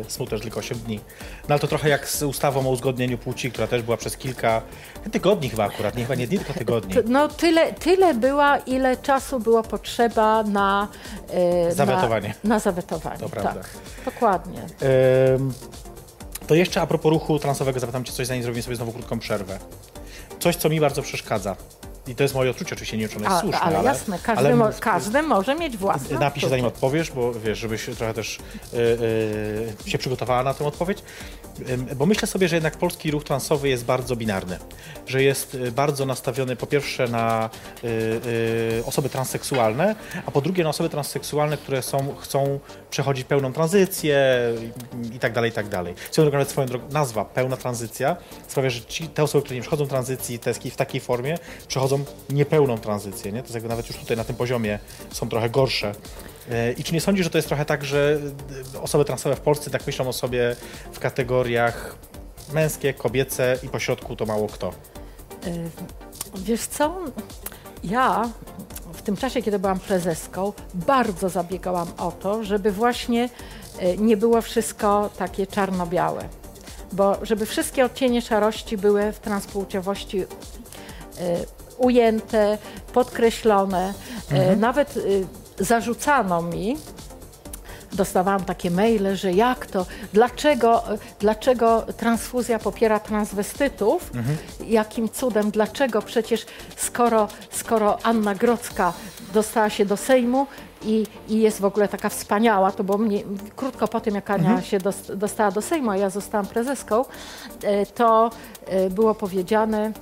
Speaker 2: y, smutne, że tylko 8 dni. No ale to trochę jak z ustawą o uzgodnieniu płci, która też była przez kilka tygodni chyba akurat, nie chyba nie dni, tylko tygodni.
Speaker 3: No tyle, tyle była, ile czasu było potrzeba na...
Speaker 2: Zawetowanie.
Speaker 3: Na, na zawetowanie,
Speaker 2: To prawda.
Speaker 3: tak. Dokładnie.
Speaker 2: To jeszcze a propos ruchu transowego zapytam cię coś, zanim zrobimy sobie znowu krótką przerwę. Coś, co mi bardzo przeszkadza. I to jest moje odczucie, oczywiście nie wiem, czy ono jest słuszne,
Speaker 3: ale,
Speaker 2: ale...
Speaker 3: jasne, każdy,
Speaker 2: ale
Speaker 3: mo, każdy może mieć własne
Speaker 2: Napisz
Speaker 3: odczucie.
Speaker 2: zanim odpowiesz, bo wiesz, żebyś trochę też y, y, się przygotowała na tę odpowiedź. Ym, Bo myślę sobie, że jednak polski ruch transowy jest bardzo binarny. Że jest y, bardzo nastawiony po pierwsze na osoby transseksualne, a po drugie na osoby transseksualne, które są, chcą przechodzić pełną tranzycję i, i tak dalej, i tak dalej. Swoją drogą, swoją drogą, nazwa pełna tranzycja sprawia, że ci, te osoby, które nie przechodzą tranzycji te, w takiej formie, przechodzą niepełną tranzycję. Nie? To jest jakby nawet już tutaj na tym poziomie są trochę gorsze. E, I czy nie sądzisz, że to jest trochę tak, że e, osoby transowe w Polsce tak myślą o sobie w kategoriach męskie, kobiece i pośrodku to mało kto?
Speaker 3: Y, Wiesz co, ja tym czasie, kiedy byłam prezeską, bardzo zabiegałam o to, żeby właśnie y, nie było wszystko takie czarno-białe. Bo żeby wszystkie odcienie szarości były w transpłciowości y, ujęte, podkreślone. Y, Nawet y, zarzucano mi, dostawałam takie maile, że jak to, dlaczego, dlaczego transfuzja popiera transwestytów, jakim cudem, dlaczego? Przecież skoro, skoro Anna Grodzka dostała się do Sejmu i, i jest w ogóle taka wspaniała, to było mnie, krótko po tym, jak Ania się dos, dostała do Sejmu, a ja zostałam prezeską, e, to e, było powiedziane,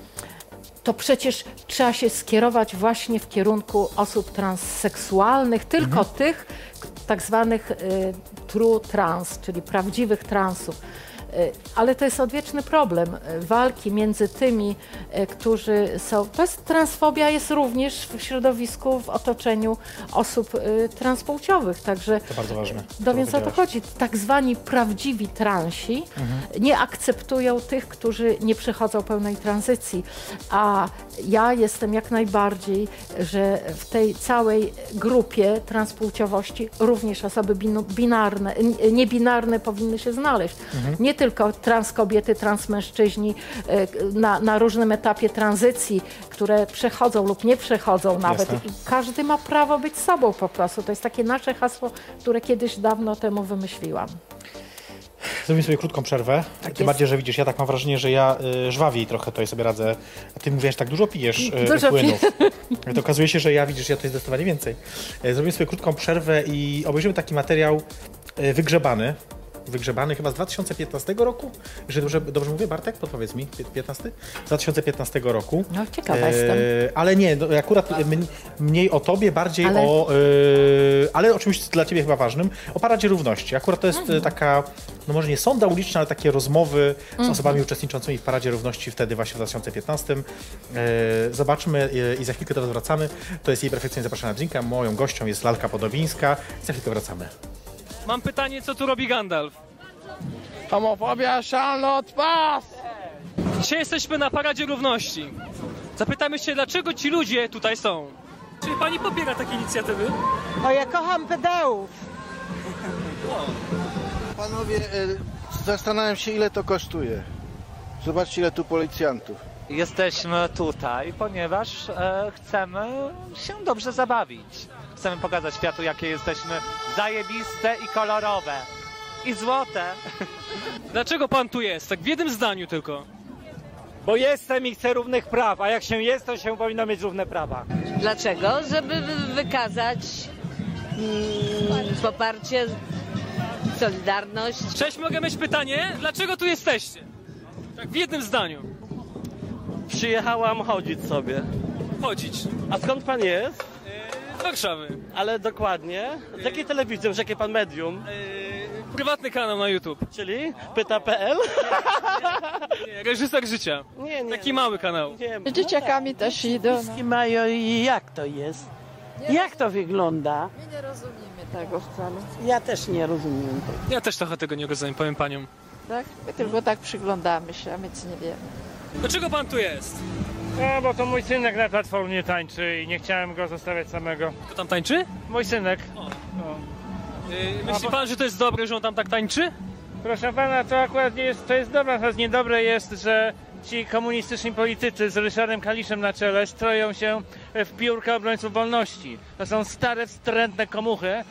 Speaker 3: to przecież trzeba się skierować właśnie w kierunku osób transseksualnych, tylko tych k- tak zwanych y, true trans, czyli prawdziwych transów. Y, Ale to jest odwieczny problem y, walki między tymi, którzy są. To jest, transfobia jest również w środowisku, w otoczeniu osób transpłciowych. Także
Speaker 2: To bardzo ważne.
Speaker 3: no więc o to chodzi. Tak zwani prawdziwi transi nie akceptują tych, którzy nie przechodzą pełnej tranzycji. A ja jestem jak najbardziej, że w tej całej grupie transpłciowości również osoby binarne, niebinarne powinny się znaleźć. Nie tylko trans kobiety, trans mężczyźni e, na, na różnym etapie tranzycji, które przechodzą lub nie przechodzą nawet.
Speaker 2: Jasne.
Speaker 3: Każdy ma prawo być sobą po prostu. To jest takie nasze hasło, które kiedyś dawno temu wymyśliłam.
Speaker 2: Zrobimy sobie krótką przerwę. Tym
Speaker 3: jest.
Speaker 2: bardziej, że widzisz, ja tak mam wrażenie, że ja y, żwawiej trochę tutaj sobie radzę. A ty mówisz, tak dużo pijesz y,
Speaker 3: Dużo
Speaker 2: płynów. (laughs) To okazuje się, że ja widzisz, ja to jest zdecydowanie więcej. Y, Zrobimy sobie krótką przerwę i obejrzymy taki materiał y, wygrzebany. Wygrzebany chyba z 2015 roku. Jeżeli dobrze, dobrze mówię, Bartek? Podpowiedz mi, Pię- 15? Z 2015 roku.
Speaker 3: No, ciekawa jestem.
Speaker 2: Ale nie, no, akurat mn- mniej o tobie, bardziej
Speaker 3: Ale-
Speaker 2: o. e, ale oczywiście dla ciebie chyba ważnym, o Paradzie Równości. Akurat to jest
Speaker 3: Mhm.
Speaker 2: e, taka, no może nie sonda uliczna, ale takie rozmowy z osobami uczestniczącymi w Paradzie Równości wtedy właśnie w 2015. E, zobaczmy e, i za chwilkę teraz wracamy. To jest jej perfekcyjnie zapraszana drinka. Moją gością jest Lalka Podobińska. Za chwilkę wracamy.
Speaker 12: Mam pytanie, co tu robi Gandalf?
Speaker 9: Homofobia szalna od was!
Speaker 12: Dzisiaj jesteśmy na Paradzie Równości. Zapytamy się, dlaczego ci ludzie tutaj są. Czy pani popiera takie inicjatywy?
Speaker 13: O, ja kocham pedałów.
Speaker 14: Panowie, e, zastanawiam się ile to kosztuje. Zobaczcie ile tu policjantów.
Speaker 15: Jesteśmy tutaj, ponieważ e, chcemy się dobrze zabawić. Chcemy pokazać światu, jakie jesteśmy zajebiste i kolorowe. I złote. (laughs)
Speaker 12: Dlaczego pan tu jest? Tak w jednym zdaniu tylko.
Speaker 16: Bo jestem i chcę równych praw, a jak się jest, to się powinno mieć równe prawa.
Speaker 17: Dlaczego? Żeby wy- wykazać mm, poparcie, solidarność.
Speaker 12: Cześć, mogę mieć pytanie? Dlaczego tu jesteście? Tak w jednym zdaniu.
Speaker 16: Przyjechałam chodzić sobie.
Speaker 12: Chodzić.
Speaker 16: A skąd pan jest?
Speaker 12: Warszawy.
Speaker 16: Ale dokładnie. Z jakiej telewizji, z jakie pan medium?
Speaker 12: Prywatny kanał na YouTube.
Speaker 16: Czyli pyta.pl?
Speaker 12: Nie, reżyser życia.
Speaker 16: Nie, nie.
Speaker 12: Taki mały kanał.
Speaker 16: Nie.
Speaker 9: Dzieciakami też idą.
Speaker 13: Mają i jak to jest? Jak to wygląda?
Speaker 9: My nie rozumiemy tego wcale.
Speaker 13: Ja też nie rozumiem.
Speaker 12: Ja też trochę tego nie rozumiem, powiem paniom.
Speaker 9: Tak? My tylko tak przyglądamy się, a my nic nie wiemy.
Speaker 12: Dlaczego pan tu jest?
Speaker 16: No, bo to mój synek na platformie tańczy i nie chciałem go zostawiać samego.
Speaker 12: Kto tam tańczy?
Speaker 16: Mój synek.
Speaker 12: Yy, myśli pan, że to jest dobre, że on tam tak tańczy?
Speaker 16: Proszę pana, to akurat nie jest, to jest dobre, natomiast niedobre jest, że ci komunistyczni politycy z Ryszardem Kaliszem na czele stroją się w piórka obrońców wolności. To są stare, wstrętne komuchy.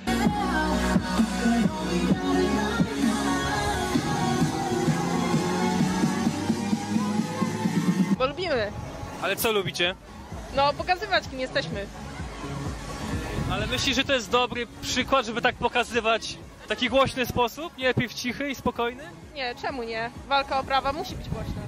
Speaker 9: Bo lubimy.
Speaker 12: Ale co lubicie?
Speaker 18: No, pokazywać kim jesteśmy.
Speaker 12: Ale myślisz, że to jest dobry przykład, żeby tak pokazywać w taki głośny sposób? Nie lepiej w cichy i spokojny?
Speaker 18: Nie, czemu nie? Walka o prawa musi być głośna.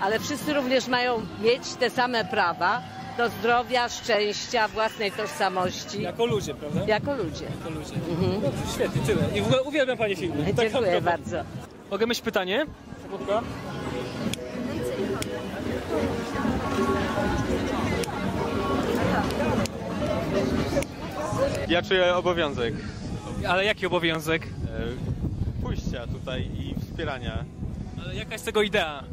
Speaker 17: Ale wszyscy również mają mieć te same prawa do zdrowia, szczęścia, własnej tożsamości.
Speaker 12: Jako ludzie, prawda?
Speaker 17: Jako ludzie.
Speaker 12: Jako ludzie.
Speaker 17: Mhm.
Speaker 12: Dobrze, świetnie, tyle. I w ogóle uwielbiam Pani filmy. Tak
Speaker 17: Dziękuję
Speaker 12: handlowo.
Speaker 17: bardzo.
Speaker 12: Mogę mieć pytanie? Sekundka.
Speaker 10: Ja czuję obowiązek
Speaker 12: Ale jaki obowiązek?
Speaker 10: e, pójścia tutaj i wspierania.
Speaker 12: Ale jaka jest tego idea?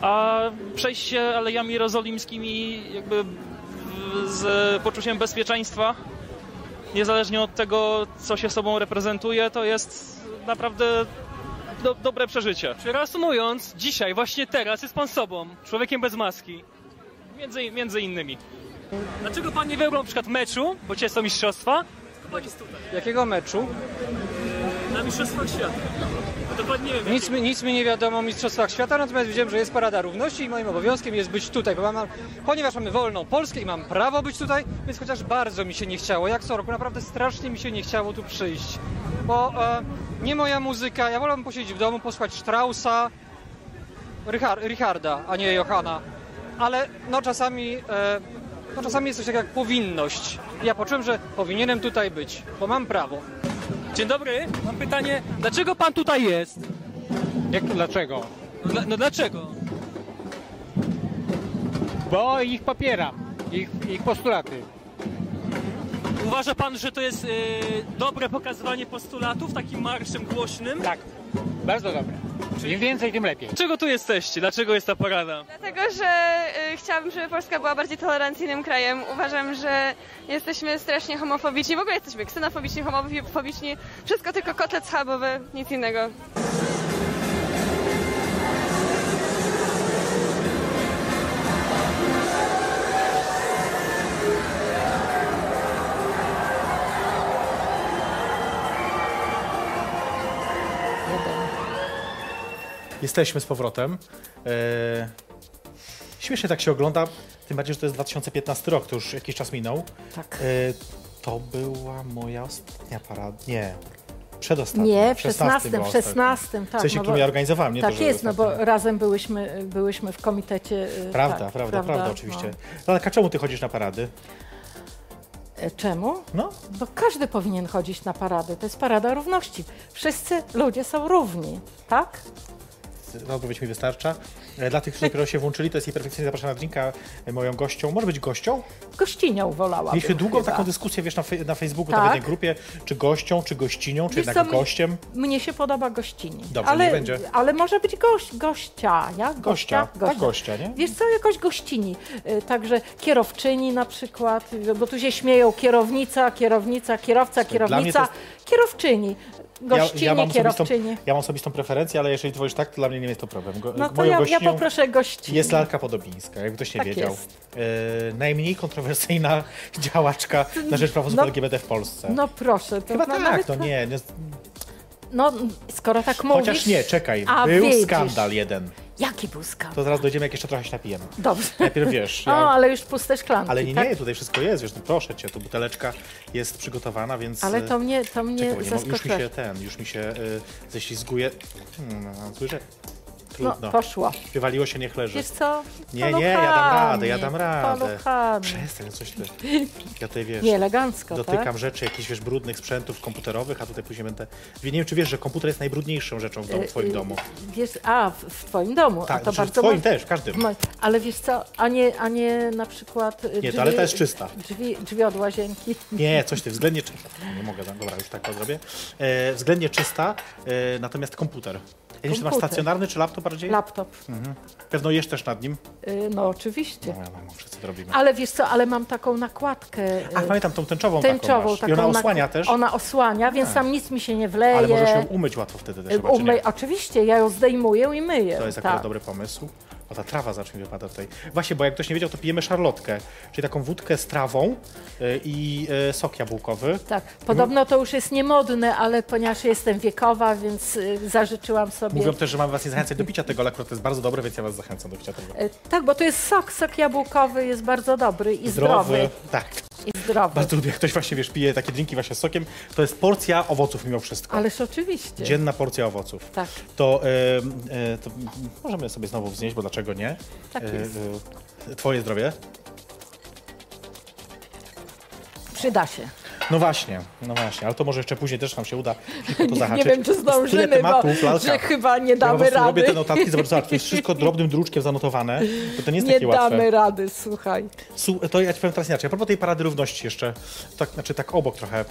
Speaker 12: A przejście Alejami Jerozolimskimi jakby z poczuciem bezpieczeństwa, niezależnie od tego, co się sobą reprezentuje, to jest naprawdę do, dobre przeżycie. Czy reasumując, dzisiaj, właśnie teraz jest pan sobą, człowiekiem bez maski. Między, między innymi. Dlaczego pan nie wybrał na przykład meczu, bo dzisiaj są mistrzostwa? To pan jest tutaj.
Speaker 19: Jakiego meczu?
Speaker 12: Na mistrzostwach świata. No.
Speaker 19: Nic mi, nic mi nie wiadomo o Mistrzostwach Świata, natomiast wiedziałem, że jest Parada Równości i moim obowiązkiem jest być tutaj, bo mam, ponieważ mamy wolną Polskę i mam prawo być tutaj, więc chociaż bardzo mi się nie chciało, jak co roku, naprawdę strasznie mi się nie chciało tu przyjść. Bo e, nie moja muzyka, ja wolałbym posiedzieć w domu, posłuchać Straussa, Richard, Richarda, a nie Johana. Ale no czasami, e, no czasami jest coś takiego jak powinność. Ja poczułem, że powinienem tutaj być, bo mam prawo.
Speaker 12: Dzień dobry, mam pytanie, dlaczego pan tutaj jest?
Speaker 20: Jak to dlaczego?
Speaker 12: No, dla- no dlaczego?
Speaker 20: Bo ich popieram, ich, ich postulaty.
Speaker 12: Uważa pan, że to jest y, dobre pokazywanie postulatów takim marszem głośnym?
Speaker 20: Tak, bardzo dobre. Im więcej, tym lepiej.
Speaker 12: Dlaczego tu jesteście? Dlaczego jest ta parada?
Speaker 18: Dlatego, że y, chciałabym, żeby Polska była bardziej tolerancyjnym krajem. Uważam, że jesteśmy strasznie homofobiczni. W ogóle jesteśmy ksenofobiczni, homofobiczni. Wszystko tylko kotlet schabowy, nic innego.
Speaker 2: Jesteśmy z powrotem. E, śmiesznie tak się ogląda, tym bardziej, że to jest 2015 rok, to już jakiś czas minął.
Speaker 3: Tak.
Speaker 2: E, to była moja ostatnia parada. Nie. Przedostatnia.
Speaker 3: Nie, w
Speaker 2: 16
Speaker 3: 16,
Speaker 2: była
Speaker 3: w
Speaker 2: ostatnia.
Speaker 3: 16, tak.
Speaker 2: W sensie,
Speaker 3: no
Speaker 2: którą ja organizowałem, nie
Speaker 3: Tak
Speaker 2: to,
Speaker 3: jest, no bo razem byłyśmy, byłyśmy w komitecie. y,
Speaker 2: Prawda,
Speaker 3: tak,
Speaker 2: prawda, prawda, oczywiście.
Speaker 3: no.
Speaker 2: No. Ale czemu ty chodzisz na parady?
Speaker 3: E, Czemu?
Speaker 2: No.
Speaker 3: Bo każdy powinien chodzić na parady. To jest parada równości. Wszyscy ludzie są równi, tak?
Speaker 2: Ta odpowiedź mi wystarcza. E, Dla tych, którzy dopiero się włączyli, to jest jej perfekcyjnie zapraszana drinka e, moją gością. Może być gością?
Speaker 3: Gościnią wolałabym
Speaker 2: Mieliśmy długą
Speaker 3: chyba.
Speaker 2: taką dyskusję, wiesz, na, fe- na Facebooku,
Speaker 3: Tak.
Speaker 2: w jednej grupie, czy gością, czy gościnią, czy
Speaker 3: Wiesz
Speaker 2: jednak
Speaker 3: co,
Speaker 2: gościem.
Speaker 3: Mnie się podoba gościni.
Speaker 2: Dobrze,
Speaker 3: ale,
Speaker 2: niech będzie.
Speaker 3: ale może być gość, gościa, ja?
Speaker 2: Gościa, tak, gościa, nie?
Speaker 3: Wiesz co, jakoś gościni. Y, Także kierowczyni na przykład, bo tu się śmieją kierownica, kierownica, kierowca,
Speaker 2: Słuchaj,
Speaker 3: kierownica, kierowczyni, gościnie,
Speaker 2: mam osobistą,
Speaker 3: kierowczyni.
Speaker 2: ja mam osobistą preferencję, ale jeżeli wolisz tak, to dla mnie nie jest to problem. Go,
Speaker 3: No to ja, ja poproszę gościni.
Speaker 2: Jest Lalka Podobińska, jakby ktoś nie
Speaker 3: Tak
Speaker 2: wiedział. E, najmniej kontrowersyjna (laughs) działaczka na rzecz praw osób
Speaker 3: No-
Speaker 2: LGBT w Polsce.
Speaker 3: No proszę, to
Speaker 2: Chyba
Speaker 3: no,
Speaker 2: tak,
Speaker 3: nawet
Speaker 2: to nie. nie
Speaker 3: No, skoro tak mówisz...
Speaker 2: chociaż nie, czekaj, był
Speaker 3: widzisz.
Speaker 2: skandal jeden.
Speaker 3: Jaki skandal?
Speaker 2: To zaraz dojdziemy, jak jeszcze trochę się napijemy.
Speaker 3: Dobrze.
Speaker 2: Najpierw wiesz, (laughs)
Speaker 3: O,
Speaker 2: ja-
Speaker 3: ale już puste szklanki,
Speaker 2: Ale nie,
Speaker 3: tak?
Speaker 2: nie, tutaj wszystko jest, wiesz, no proszę cię, tu buteleczka jest przygotowana, więc...
Speaker 3: Ale to mnie, to mnie
Speaker 2: Czekaj, nie już mi się ten, już mi się y, ześlizguje... Hmm, no, zły rzecz. Trudno.
Speaker 3: No, poszło.
Speaker 2: Wywaliło się, niech leży.
Speaker 3: Wiesz co?
Speaker 2: Nie, nie, ja dam radę, ja dam radę.
Speaker 3: paluchami.
Speaker 2: Przestań, coś ty. Ja tutaj, wiesz...
Speaker 3: Nie, elegancko,
Speaker 2: Dotykam
Speaker 3: tak?
Speaker 2: rzeczy, jakichś, wiesz, brudnych sprzętów komputerowych, a tutaj później będę... Nie wiem, czy wiesz, że komputer jest najbrudniejszą rzeczą w, domu, w twoim
Speaker 3: Y, y,
Speaker 2: domu.
Speaker 3: Wiesz, a, w, w twoim domu.
Speaker 2: Tak,
Speaker 3: a to
Speaker 2: znaczy w
Speaker 3: bardzo
Speaker 2: twoim
Speaker 3: mo-
Speaker 2: też, w każdym.
Speaker 3: mo- Ale wiesz co, a nie, a nie na przykład... y,
Speaker 2: Nie, toaleta jest czysta.
Speaker 3: Drzwi, drzwi od łazienki.
Speaker 2: Nie, coś ty, względnie czysta. Nie mogę, dobra, już tak to zrobię. E, względnie czysta, e, natomiast komputer. Ja ty masz stacjonarny czy laptop bardziej?
Speaker 3: Laptop.
Speaker 2: Mhm. Pewno jesz też nad nim.
Speaker 3: Y, No oczywiście.
Speaker 2: No, mam, wszyscy robimy.
Speaker 3: Ale wiesz co, ale mam taką nakładkę. y,
Speaker 2: Ach, pamiętam tą tęczową,
Speaker 3: tęczową
Speaker 2: taką masz. I ona osłania też?
Speaker 3: Ona osłania, więc tam nic mi się nie wleje.
Speaker 2: Ale możesz ją umyć łatwo wtedy też
Speaker 3: Y,
Speaker 2: chyba?
Speaker 3: Umyj, oczywiście, ja ją zdejmuję i myję.
Speaker 2: To jest
Speaker 3: tak.
Speaker 2: akurat dobry pomysł. O, ta trawa zacznie wypada tutaj. Właśnie, bo jak ktoś nie wiedział, to pijemy szarlotkę, czyli taką wódkę z trawą y, i y, sok jabłkowy.
Speaker 3: Tak, podobno to już jest niemodne, ale ponieważ jestem wiekowa, więc y, zażyczyłam sobie...
Speaker 2: Mówią też, że mam was nie zachęcać do picia tego, ale akurat to jest bardzo dobre, więc ja was zachęcam do picia tego.
Speaker 3: E, Tak, bo to jest sok, sok jabłkowy jest bardzo dobry i zdrowy.
Speaker 2: Tak.
Speaker 3: I zdrowy.
Speaker 2: Bardzo lubię, jak ktoś właśnie, wiesz, pije takie drinki właśnie z sokiem. To jest porcja owoców mimo wszystko.
Speaker 3: Ależ oczywiście.
Speaker 2: Dzienna porcja owoców.
Speaker 3: Tak.
Speaker 2: To, e, e, to możemy sobie znowu wznieść, bo dlaczego nie?
Speaker 3: Tak jest.
Speaker 2: E, twoje zdrowie?
Speaker 3: Przyda się.
Speaker 2: No właśnie, no właśnie, ale to może jeszcze później też nam się uda to (laughs)
Speaker 3: Nie,
Speaker 2: zahaczyć.
Speaker 3: nie wiem, czy zdążymy, bo
Speaker 2: tematów, lalka.
Speaker 3: że chyba nie
Speaker 2: Ja
Speaker 3: damy
Speaker 2: prostu
Speaker 3: rady.
Speaker 2: robię te notatki, zobacz, zobacz, to jest wszystko drobnym druczkiem zanotowane, to, to nie jest
Speaker 3: Nie
Speaker 2: takie łatwe.
Speaker 3: damy rady, słuchaj.
Speaker 2: To ja ci powiem teraz inaczej. A propos tej Parady Równości jeszcze, tak, znaczy tak obok trochę.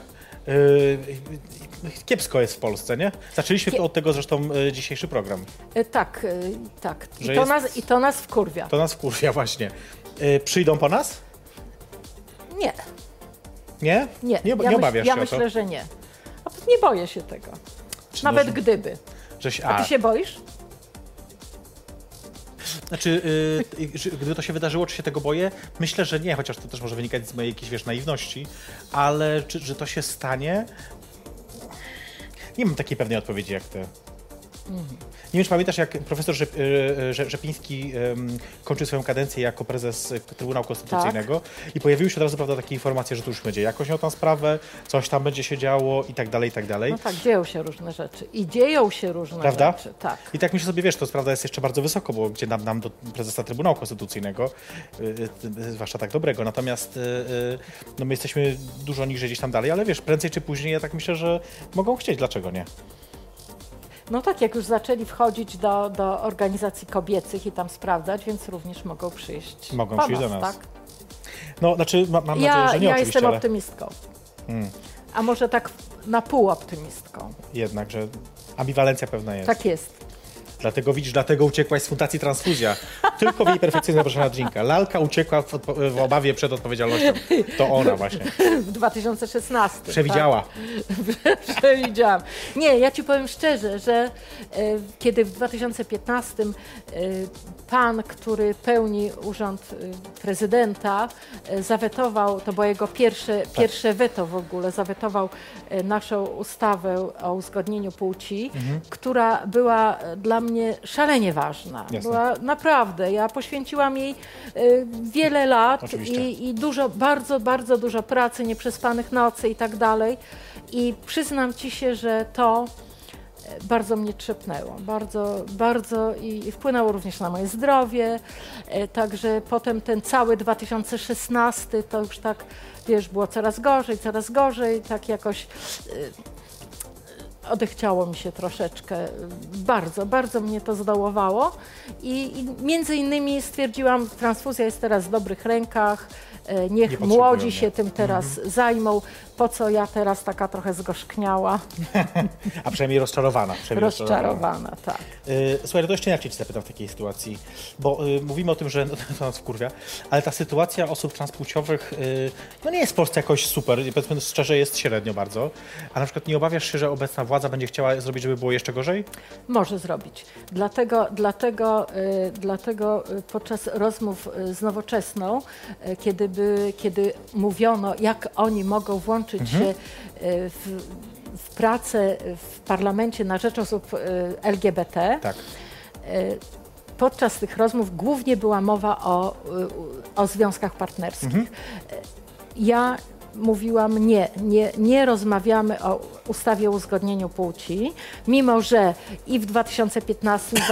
Speaker 2: Yy, kiepsko jest w Polsce, nie? Zaczęliśmy to od tego zresztą y, dzisiejszy program.
Speaker 3: E, Tak, e, tak. I to,
Speaker 2: jest-
Speaker 3: nas, I to nas wkurwia.
Speaker 2: To nas wkurwia (laughs) właśnie. Przyjdą po nas?
Speaker 3: Nie,
Speaker 2: Nie?
Speaker 3: nie.
Speaker 2: Nie,
Speaker 3: ja
Speaker 2: nie obawiasz
Speaker 3: ja
Speaker 2: się
Speaker 3: myślę,
Speaker 2: o to?
Speaker 3: że nie. A nie boję się tego.
Speaker 2: Czy
Speaker 3: Nawet
Speaker 2: no, że-
Speaker 3: gdyby.
Speaker 2: Że się,
Speaker 3: A ty się boisz?
Speaker 2: Znaczy, y, y, że gdyby to się wydarzyło, czy się tego boję? Myślę, że nie, chociaż to też może wynikać z mojej jakiejś, wiesz, naiwności, ale czy, że to się stanie? Nie mam takiej pewnej odpowiedzi jak ty. Nie wiem, czy pamiętasz, jak profesor Rzep, y, Rze- Rzepiński kończył swoją kadencję jako prezes y, Trybunału Konstytucyjnego i pojawiły się od razu prawda, takie informacje, że tu już będzie jakoś miał tam sprawę, coś tam będzie się działo i tak dalej, i tak dalej.
Speaker 3: No tak, dzieją się różne rzeczy. I dzieją się różne
Speaker 2: Prawda?
Speaker 3: rzeczy. Tak.
Speaker 2: I tak myślę sobie, wiesz, to prawda jest jeszcze bardzo wysoko, bo gdzie nam, nam do prezesa Trybunału Konstytucyjnego, zwłaszcza tak dobrego. Natomiast no my jesteśmy dużo niżej gdzieś tam dalej, ale wiesz, prędzej czy później ja tak myślę, że mogą chcieć, dlaczego nie?
Speaker 3: No tak, jak już zaczęli wchodzić do, do organizacji kobiecych i tam sprawdzać, więc również mogą przyjść
Speaker 2: Mogą
Speaker 3: po
Speaker 2: przyjść do
Speaker 3: nas,
Speaker 2: nas.
Speaker 3: Tak?
Speaker 2: No, znaczy ma, mam
Speaker 3: ja
Speaker 2: nadzieję, że nie
Speaker 3: ja jestem
Speaker 2: ale
Speaker 3: optymistką.
Speaker 2: Mm,
Speaker 3: A może tak na pół optymistką.
Speaker 2: jednak, że ambiwalencja pewna jest.
Speaker 3: Tak jest.
Speaker 2: Dlatego widzisz, dlatego uciekłaś z Fundacji Transfuzja. Tylko w jej perfekcyjnie zaproszona drinka. Lalka uciekła w, w obawie przed odpowiedzialnością. To ona właśnie.
Speaker 3: W 2016.
Speaker 2: Przewidziała.
Speaker 3: Tak? (laughs) Przewidziałam. Nie, ja ci powiem szczerze, że e, kiedy w 2015 e, pan, który pełni urząd e, prezydenta, zawetował, to było jego pierwsze,
Speaker 2: Tak.
Speaker 3: pierwsze weto w ogóle, zawetował naszą ustawę o uzgodnieniu płci,
Speaker 2: Mhm.
Speaker 3: która była dla mnie szalenie ważna.
Speaker 2: Jasne.
Speaker 3: Była naprawdę, ja poświęciłam jej e, wiele lat i, i dużo, bardzo, bardzo dużo pracy, nieprzespanych nocy i tak dalej. I przyznam ci się, że to e, bardzo mnie trzepnęło, bardzo, bardzo i, i wpłynęło również na moje zdrowie. E, Także potem ten cały 2016 to już tak, wiesz, było coraz gorzej, coraz gorzej, tak jakoś e, odechciało mi się troszeczkę. Bardzo, bardzo mnie to zdołowało i, i między innymi stwierdziłam, transfuzja jest teraz w dobrych rękach, niech
Speaker 2: potrzebują
Speaker 3: młodzi się tym teraz zajmą, po co ja teraz taka trochę zgorzkniała, (laughs)
Speaker 2: A przynajmniej rozczarowana. Przynajmniej
Speaker 3: rozczarowana, tak.
Speaker 2: Y, Słuchaj, no to jeszcze inaczej ci zapytam w takiej sytuacji, bo y, mówimy o tym, że no, (laughs) to nas wkurwia, ale ta sytuacja osób transpłciowych y, no nie jest w Polsce jakoś super, powiedzmy szczerze, jest średnio bardzo. A na przykład nie obawiasz się, że obecna władza będzie chciała zrobić, żeby było jeszcze gorzej?
Speaker 3: Może zrobić. Dlatego, dlatego, y, dlatego podczas rozmów z Nowoczesną, y, kiedy, kiedy mówiono, jak oni mogą włączyć
Speaker 2: Mhm.
Speaker 3: się y, w, w pracę w parlamencie na rzecz osób y, LGBT,
Speaker 2: Tak.
Speaker 3: y, podczas tych rozmów głównie była mowa o, o związkach partnerskich.
Speaker 2: Mhm.
Speaker 3: Ja mówiłam nie, nie, nie rozmawiamy o ustawie o uzgodnieniu płci, mimo że i w 2015, w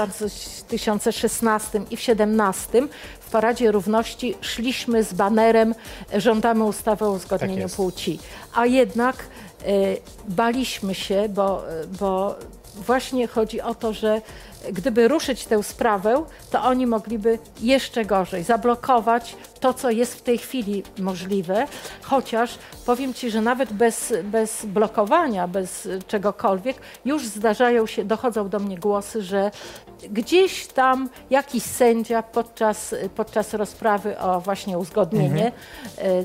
Speaker 3: 2016 i w 2017 w Paradzie Równości szliśmy z banerem żądamy ustawy o uzgodnieniu
Speaker 2: jest.
Speaker 3: płci, a jednak e, baliśmy się, bo, bo właśnie chodzi o to, że gdyby ruszyć tę sprawę, to oni mogliby jeszcze gorzej zablokować to, co jest w tej chwili możliwe, chociaż powiem Ci, że nawet bez, bez blokowania, bez czegokolwiek, już zdarzają się, dochodzą do mnie głosy, że gdzieś tam jakiś sędzia podczas, podczas rozprawy o właśnie uzgodnienie, e,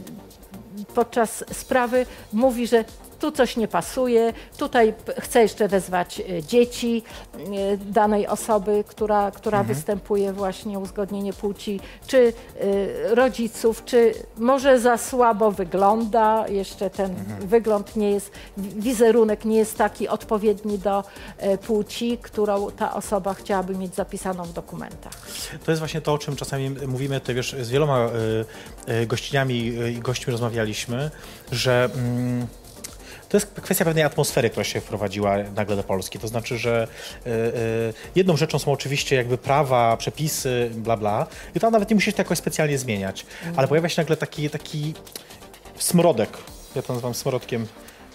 Speaker 3: podczas sprawy mówi, że tu coś nie pasuje, tutaj chcę jeszcze wezwać e, dzieci e, danej osoby, która, która
Speaker 21: Mhm.
Speaker 3: występuje właśnie uzgodnienie płci, czy e, rodziców, czy może za słabo wygląda, jeszcze ten
Speaker 2: Mhm.
Speaker 3: wygląd nie jest, wi- wizerunek nie jest taki odpowiedni do płci, którą ta osoba chciałaby mieć zapisaną w dokumentach.
Speaker 2: To jest właśnie to, o czym czasami mówimy, to wiesz, z wieloma gościniami i gośćmi rozmawialiśmy, że mm, to jest kwestia pewnej atmosfery, która się wprowadziła nagle do Polski. To znaczy, że y, y, jedną rzeczą są oczywiście jakby prawa, przepisy, bla bla, i tam nawet nie musisz to jakoś specjalnie zmieniać, ale pojawia się nagle taki, taki smrodek, ja to nazywam smrodkiem,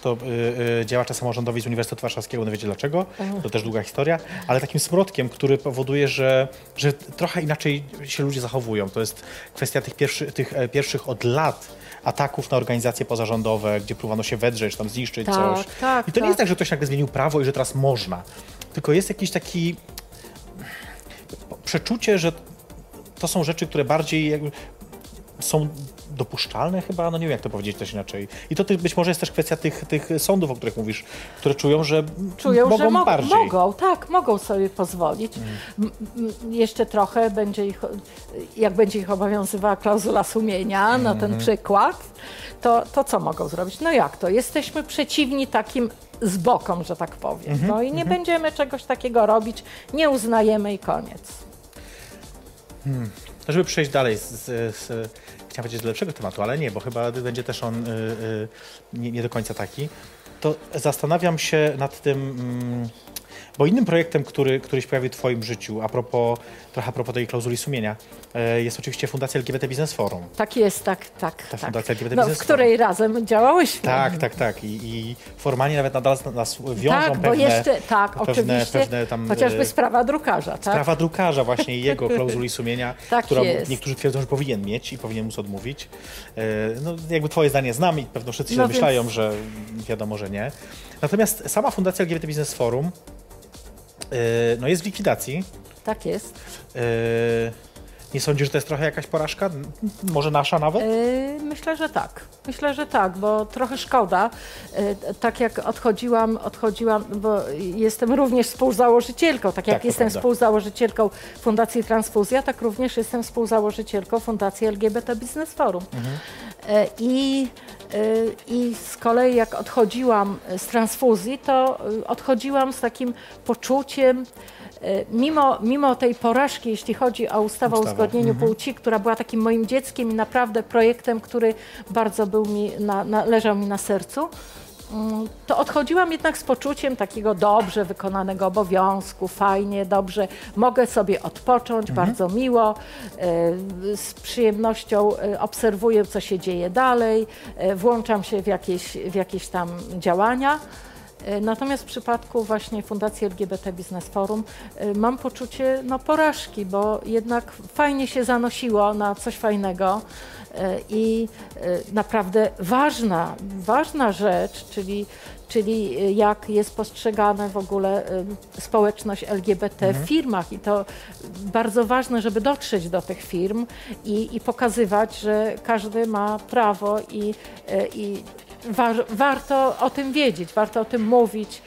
Speaker 2: to y, y, działacze samorządowi z Uniwersytetu Warszawskiego, no wiecie dlaczego,
Speaker 21: Mhm.
Speaker 2: to też długa historia, ale takim smrodkiem, który powoduje, że, że trochę inaczej się ludzie zachowują. To jest kwestia tych, pierwszy, tych e, pierwszych od lat ataków na organizacje pozarządowe, gdzie próbowano się wedrzeć, tam zniszczyć
Speaker 3: Tak,
Speaker 2: coś.
Speaker 3: tak,
Speaker 2: I to nie
Speaker 3: tak.
Speaker 2: jest tak, że ktoś nagle zmienił prawo i że teraz można, tylko jest jakiś taki przeczucie, że to są rzeczy, które bardziej jakby są dopuszczalne chyba, no nie wiem jak to powiedzieć też inaczej. I to być może jest też kwestia tych, tych sądów, o których mówisz, które czują, że
Speaker 3: Czują,
Speaker 2: mogą
Speaker 3: że mo-
Speaker 2: bardziej. Mm.
Speaker 3: mogą, tak, mogą sobie pozwolić. M- m- jeszcze trochę będzie ich, jak będzie ich obowiązywała klauzula sumienia na ten
Speaker 21: Mhm.
Speaker 3: przykład, to, to co mogą zrobić? No jak to? Jesteśmy przeciwni takim zbokom, że tak powiem.
Speaker 2: Mhm,
Speaker 3: No i nie
Speaker 2: mhm.
Speaker 3: będziemy czegoś takiego robić, nie uznajemy i koniec.
Speaker 2: Hmm. Żeby przejść dalej z, z, z chciałem powiedzieć z lepszego tematu, ale nie, bo chyba będzie też on y, y, nie, nie do końca taki, to zastanawiam się nad tym, mm, bo innym projektem, który, który się pojawił w Twoim życiu, a propos, trochę a propos tej klauzuli sumienia, e, jest oczywiście Fundacja LGBT Business Forum.
Speaker 3: Tak jest, tak, tak.
Speaker 2: Ta
Speaker 3: tak.
Speaker 2: Fundacja LGBT
Speaker 3: No, w
Speaker 2: Business
Speaker 3: której razem działałyśmy.
Speaker 2: Tak, tak, tak. I, i formalnie nawet nadal nas wiążą
Speaker 3: Tak,
Speaker 2: pewne,
Speaker 3: bo jeszcze, tak,
Speaker 2: pewne,
Speaker 3: oczywiście,
Speaker 2: pewne tam,
Speaker 3: chociażby
Speaker 2: e,
Speaker 3: sprawa drukarza, tak?
Speaker 2: Sprawa drukarza właśnie i jego klauzuli sumienia, (laughs)
Speaker 3: Tak
Speaker 2: którą
Speaker 3: jest.
Speaker 2: niektórzy twierdzą, że powinien mieć i powinien móc odmówić. E, No, jakby twoje zdanie znam i pewno wszyscy się
Speaker 3: No
Speaker 2: domyślają,
Speaker 3: więc-
Speaker 2: że wiadomo, że nie. Natomiast sama Fundacja LGBT Business Forum no jest w likwidacji.
Speaker 3: Tak jest.
Speaker 2: E, Nie sądzisz, że to jest trochę jakaś porażka? Może nasza nawet?
Speaker 3: Yy, Myślę, że tak. Myślę, że tak, bo trochę szkoda. Tak jak odchodziłam, odchodziłam, bo jestem również współzałożycielką, tak jak
Speaker 2: Tak,
Speaker 3: jestem
Speaker 2: prawda.
Speaker 3: współzałożycielką Fundacji Transfuzja, tak również jestem współzałożycielką Fundacji LGBT Business Forum. E, I, e, I z kolei jak odchodziłam z transfuzji, to e, odchodziłam z takim poczuciem, mimo, mimo tej porażki, jeśli chodzi o ustawę o uzgodnieniu
Speaker 21: mhm.
Speaker 3: płci, która była takim moim dzieckiem i naprawdę projektem, który bardzo był mi na, na, leżał mi na sercu, to odchodziłam jednak z poczuciem takiego dobrze wykonanego obowiązku, fajnie, dobrze, mogę sobie odpocząć,
Speaker 21: Mhm.
Speaker 3: bardzo miło, e, z przyjemnością e, obserwuję, co się dzieje dalej, e, włączam się w jakieś, w jakieś tam działania. Natomiast w przypadku właśnie Fundacji LGBT Business Forum mam poczucie no, porażki, bo jednak fajnie się zanosiło na coś fajnego i e, naprawdę ważna, ważna rzecz, czyli, czyli e, jak jest postrzegane w ogóle e, społeczność LGBT
Speaker 21: Mhm.
Speaker 3: w firmach i to bardzo ważne, żeby dotrzeć do tych firm i, i pokazywać, że każdy ma prawo i, e, i wa warto o tym wiedzieć, warto o tym mówić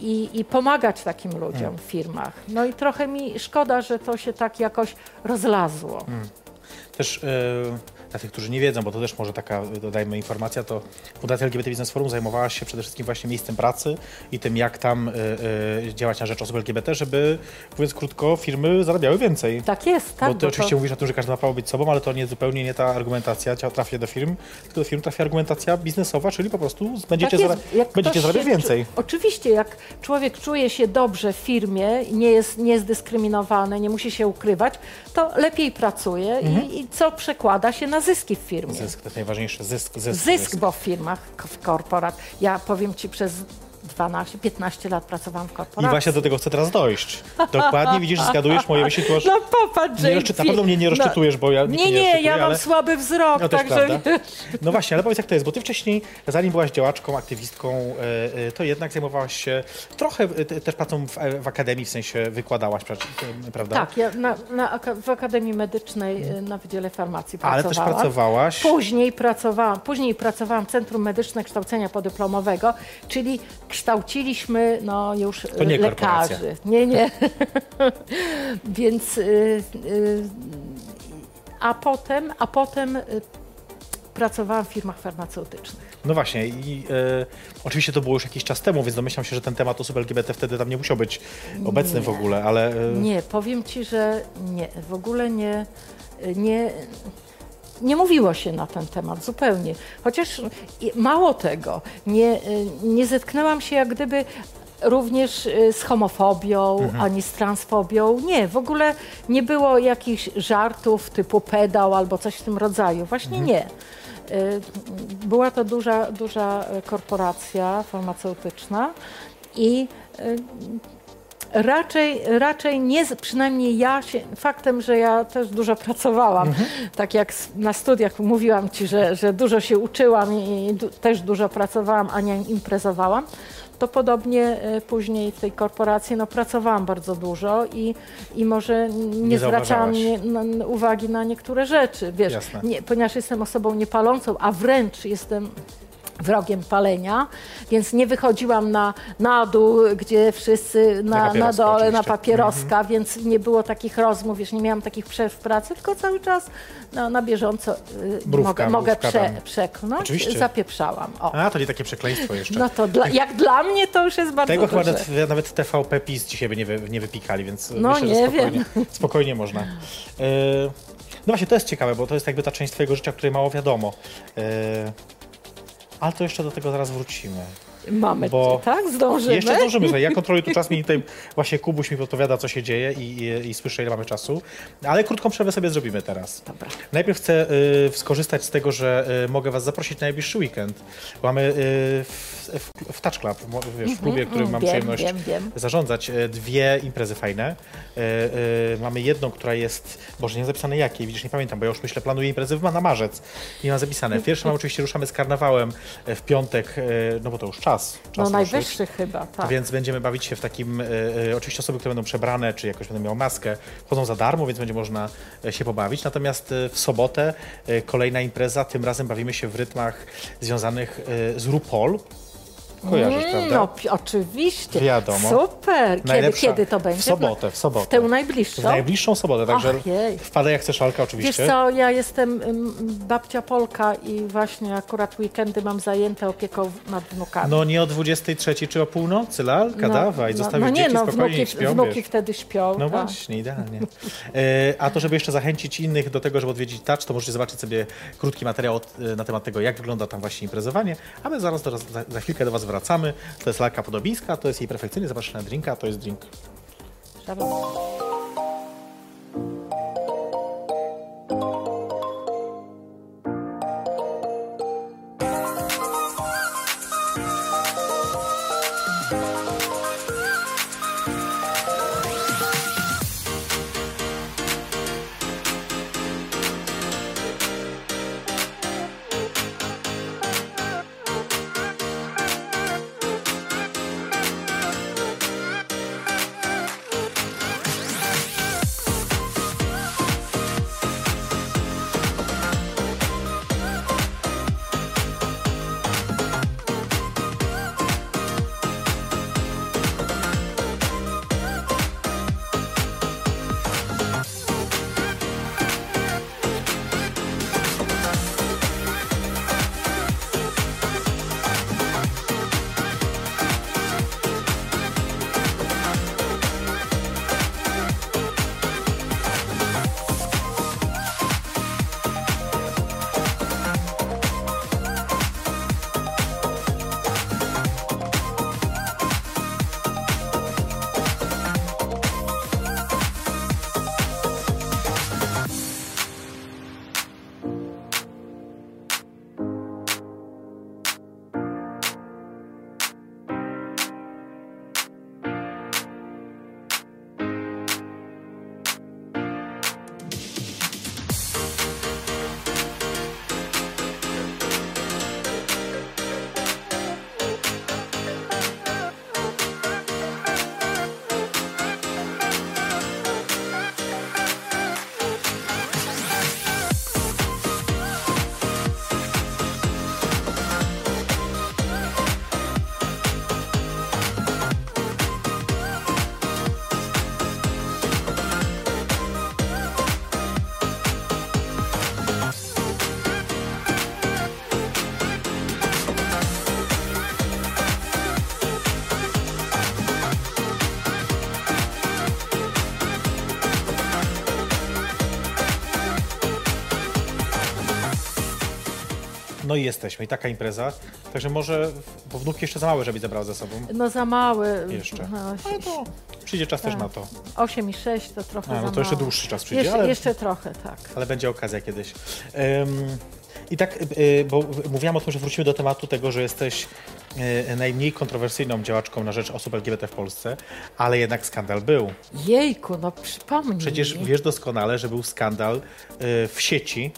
Speaker 3: i, i pomagać takim ludziom
Speaker 2: Mm.
Speaker 3: w firmach. No i trochę mi szkoda, że to się tak jakoś rozlazło.
Speaker 2: Mm. Też e, dla tych, którzy nie wiedzą, bo to też może taka, dodajmy, informacja, to Fundacja LGBT Business Forum zajmowała się przede wszystkim właśnie miejscem pracy i tym, jak tam e, działać na rzecz osób LGBT, żeby, mówiąc krótko, firmy zarabiały więcej.
Speaker 3: Tak jest, tak.
Speaker 2: bo ty
Speaker 3: bo
Speaker 2: oczywiście mówisz o tym, że każdy ma prawo być sobą, ale to nie zupełnie nie ta argumentacja trafia do firm, tylko do firm trafia argumentacja biznesowa, czyli po prostu będziecie,
Speaker 3: Tak
Speaker 2: zara- będziecie zarabiać
Speaker 3: się
Speaker 2: więcej.
Speaker 3: Oczywiście, jak człowiek czuje się dobrze w firmie, nie jest, nie jest dyskryminowany, nie musi się ukrywać, to lepiej pracuje
Speaker 2: Mhm.
Speaker 3: i, i co przekłada się na zyski w firmie.
Speaker 2: Zysk to jest najważniejsze, zysk, zysk.
Speaker 3: Zysk, bo w firmach, w korporat, ja powiem Ci, przez 12, 15 lat pracowałam w korporacji.
Speaker 2: I właśnie do tego chcę teraz dojść. Dokładnie widzisz, zgadujesz moje myśli. (laughs)
Speaker 3: No popatrz,
Speaker 2: nie rozczy... Na pewno mnie nie rozczytujesz, bo ja
Speaker 3: Nie, nie,
Speaker 2: rozczytuje,
Speaker 3: ja mam
Speaker 2: ale...
Speaker 3: słaby wzrok,
Speaker 2: No też
Speaker 3: także.
Speaker 2: No właśnie, ale powiedz jak to jest, bo ty wcześniej, zanim byłaś działaczką, aktywistką, e, e, to jednak zajmowałaś się trochę e, te- też pracą w, w akademii, w sensie wykładałaś, pra- prawda?
Speaker 3: Tak, ja na, na, w Akademii Medycznej na Wydziale Farmacji
Speaker 2: Ale też
Speaker 3: pracowałam.
Speaker 2: pracowałaś-
Speaker 3: Później pracowałam, później pracowałam w Centrum Medyczne Kształcenia Podyplomowego, czyli kształciliśmy no, już
Speaker 2: To nie korporacja.
Speaker 3: lekarzy. Nie, nie. (laughs) Więc y, y, a potem, a potem pracowałam w firmach farmaceutycznych.
Speaker 2: No właśnie i e, oczywiście to było już jakiś czas temu, więc domyślam się, że ten temat osób LGBT wtedy tam nie musiał być obecny w
Speaker 3: Nie.
Speaker 2: ogóle, ale... E,
Speaker 3: Nie, powiem ci, że nie, w ogóle nie, nie, nie mówiło się na ten temat zupełnie. Chociaż mało tego, nie, nie zetknęłam się jak gdyby również y, z homofobią,
Speaker 21: Mhm.
Speaker 3: ani z transfobią. Nie, w ogóle nie było jakichś żartów typu pedał albo coś w tym rodzaju. Właśnie
Speaker 21: Mhm.
Speaker 3: nie. Y, Była to duża, duża korporacja farmaceutyczna i y, Raczej, raczej nie, przynajmniej ja się, faktem, że ja też dużo pracowałam, tak jak na studiach mówiłam Ci, że, że dużo się uczyłam i, du, też dużo pracowałam, a nie imprezowałam, to podobnie e, później w tej korporacji no, pracowałam bardzo dużo i, i może nie,
Speaker 2: Nie
Speaker 3: zwracałam nie, na, uwagi na niektóre rzeczy, wiesz, nie, ponieważ jestem osobą niepalącą, a wręcz jestem wrogiem palenia, więc nie wychodziłam na, na dół, gdzie wszyscy na, na,
Speaker 2: papieroska
Speaker 3: dole, na
Speaker 2: oczywiście. Mhm.
Speaker 3: papieroska, więc nie było takich rozmów, wiesz, nie miałam takich przerw w pracy, tylko cały czas no, na bieżąco y,
Speaker 2: Mrówka,
Speaker 3: mogę, mogę prze, przeklnąć,
Speaker 2: Oczywiście.
Speaker 3: zapieprzałam. O.
Speaker 2: A, to nie takie przekleństwo jeszcze.
Speaker 3: No to dla, jak dla mnie to już jest bardzo
Speaker 2: Tego chyba
Speaker 3: duże.
Speaker 2: nawet, TVP PiS dzisiaj by nie, wy, nie wypikali, więc
Speaker 3: No,
Speaker 2: myślę,
Speaker 3: nie
Speaker 2: spokojnie,
Speaker 3: wiem.
Speaker 2: spokojnie można. E, no właśnie, to jest ciekawe, bo to jest jakby ta część twojego życia, której mało wiadomo. E, ale to jeszcze do tego zaraz wrócimy.
Speaker 3: Mamy,
Speaker 2: Bo
Speaker 3: tak? Zdążymy?
Speaker 2: Jeszcze zdążymy, ja kontroluję tu czas, mi tutaj właśnie Kubuś mi podpowiada, co się dzieje i, i, i słyszę, ile mamy czasu. Ale krótką przerwę sobie zrobimy teraz.
Speaker 3: Dobra.
Speaker 2: Najpierw chcę y, skorzystać z tego, że y, mogę was zaprosić na najbliższy weekend. Mamy y, w, w, w Touch Club, wiesz, w klubie,
Speaker 3: Mhm,
Speaker 2: którym mam
Speaker 3: wiem,
Speaker 2: przyjemność
Speaker 3: wiem, wiem.
Speaker 2: zarządzać, y, dwie imprezy fajne. Y, y, mamy jedną, która jest, Boże, nie zapisane jakiej, widzisz, nie pamiętam, bo ja już myślę, planuję imprezy w, na marzec. Nie mam zapisane. Pierwsze mam oczywiście, ruszamy z karnawałem w piątek, no bo to już czas. Czas
Speaker 3: No
Speaker 2: ruszyć.
Speaker 3: najwyższy chyba, tak.
Speaker 2: Więc będziemy bawić się w takim, e, e, oczywiście osoby, które będą przebrane, czy jakoś będą miały maskę, wchodzą za darmo, więc będzie można e, się pobawić. Natomiast w sobotę kolejna impreza, tym razem bawimy się w rytmach związanych z RuPaul. Kojarzysz, prawda?
Speaker 3: No pi- oczywiście.
Speaker 2: Wiadomo.
Speaker 3: Super. Kiedy,
Speaker 2: Najlepsza-
Speaker 3: kiedy to będzie?
Speaker 2: W sobotę, w sobotę.
Speaker 3: W tę najbliższą?
Speaker 2: W najbliższą sobotę, także wpadaj jak chcesz, Alka,
Speaker 3: Wiesz
Speaker 2: oczywiście.
Speaker 3: co, ja jestem ym, babcia Polka i właśnie akurat weekendy mam zajęte opieką nad wnukami.
Speaker 2: No nie o 23 czy o północy, Lalka, dawaj,
Speaker 3: no,
Speaker 2: zostawisz
Speaker 3: no
Speaker 2: dzieci
Speaker 3: no,
Speaker 2: spokojnie
Speaker 3: wnuki,
Speaker 2: niech śpią,
Speaker 3: wnuki
Speaker 2: wiesz.
Speaker 3: wtedy śpią.
Speaker 2: No
Speaker 3: tak.
Speaker 2: właśnie, idealnie. E, A to, żeby jeszcze zachęcić innych do tego, żeby odwiedzić Touch, to możecie zobaczyć sobie krótki materiał od, e, na temat tego, jak wygląda tam właśnie imprezowanie, a my zaraz do, za, za chwilkę do Was wracamy. To jest Lalka Podobińska, to jest jej perfekcyjny zapraszany na drinka, to jest drink
Speaker 3: Szabat.
Speaker 2: No i jesteśmy. I taka impreza. Także może, bo wnuki jeszcze za małe, żeby zabrał ze sobą.
Speaker 3: No za mały.
Speaker 2: Jeszcze.
Speaker 3: No,
Speaker 2: Ale to przyjdzie czas też
Speaker 3: Tak.
Speaker 2: na to.
Speaker 3: 8 i 6 to trochę
Speaker 2: A, no to jeszcze
Speaker 3: mało.
Speaker 2: dłuższy czas przyjdzie,
Speaker 3: Jeszcze,
Speaker 2: ale-
Speaker 3: jeszcze trochę, tak.
Speaker 2: Ale będzie okazja kiedyś. Ym, I tak, y, bo mówiłam o tym, że wrócimy do tematu tego, że jesteś y, najmniej kontrowersyjną działaczką na rzecz osób LGBT w Polsce, ale jednak skandal był.
Speaker 3: Jejku, no przypomnij
Speaker 2: Przecież wiesz doskonale, że był skandal y, w sieci.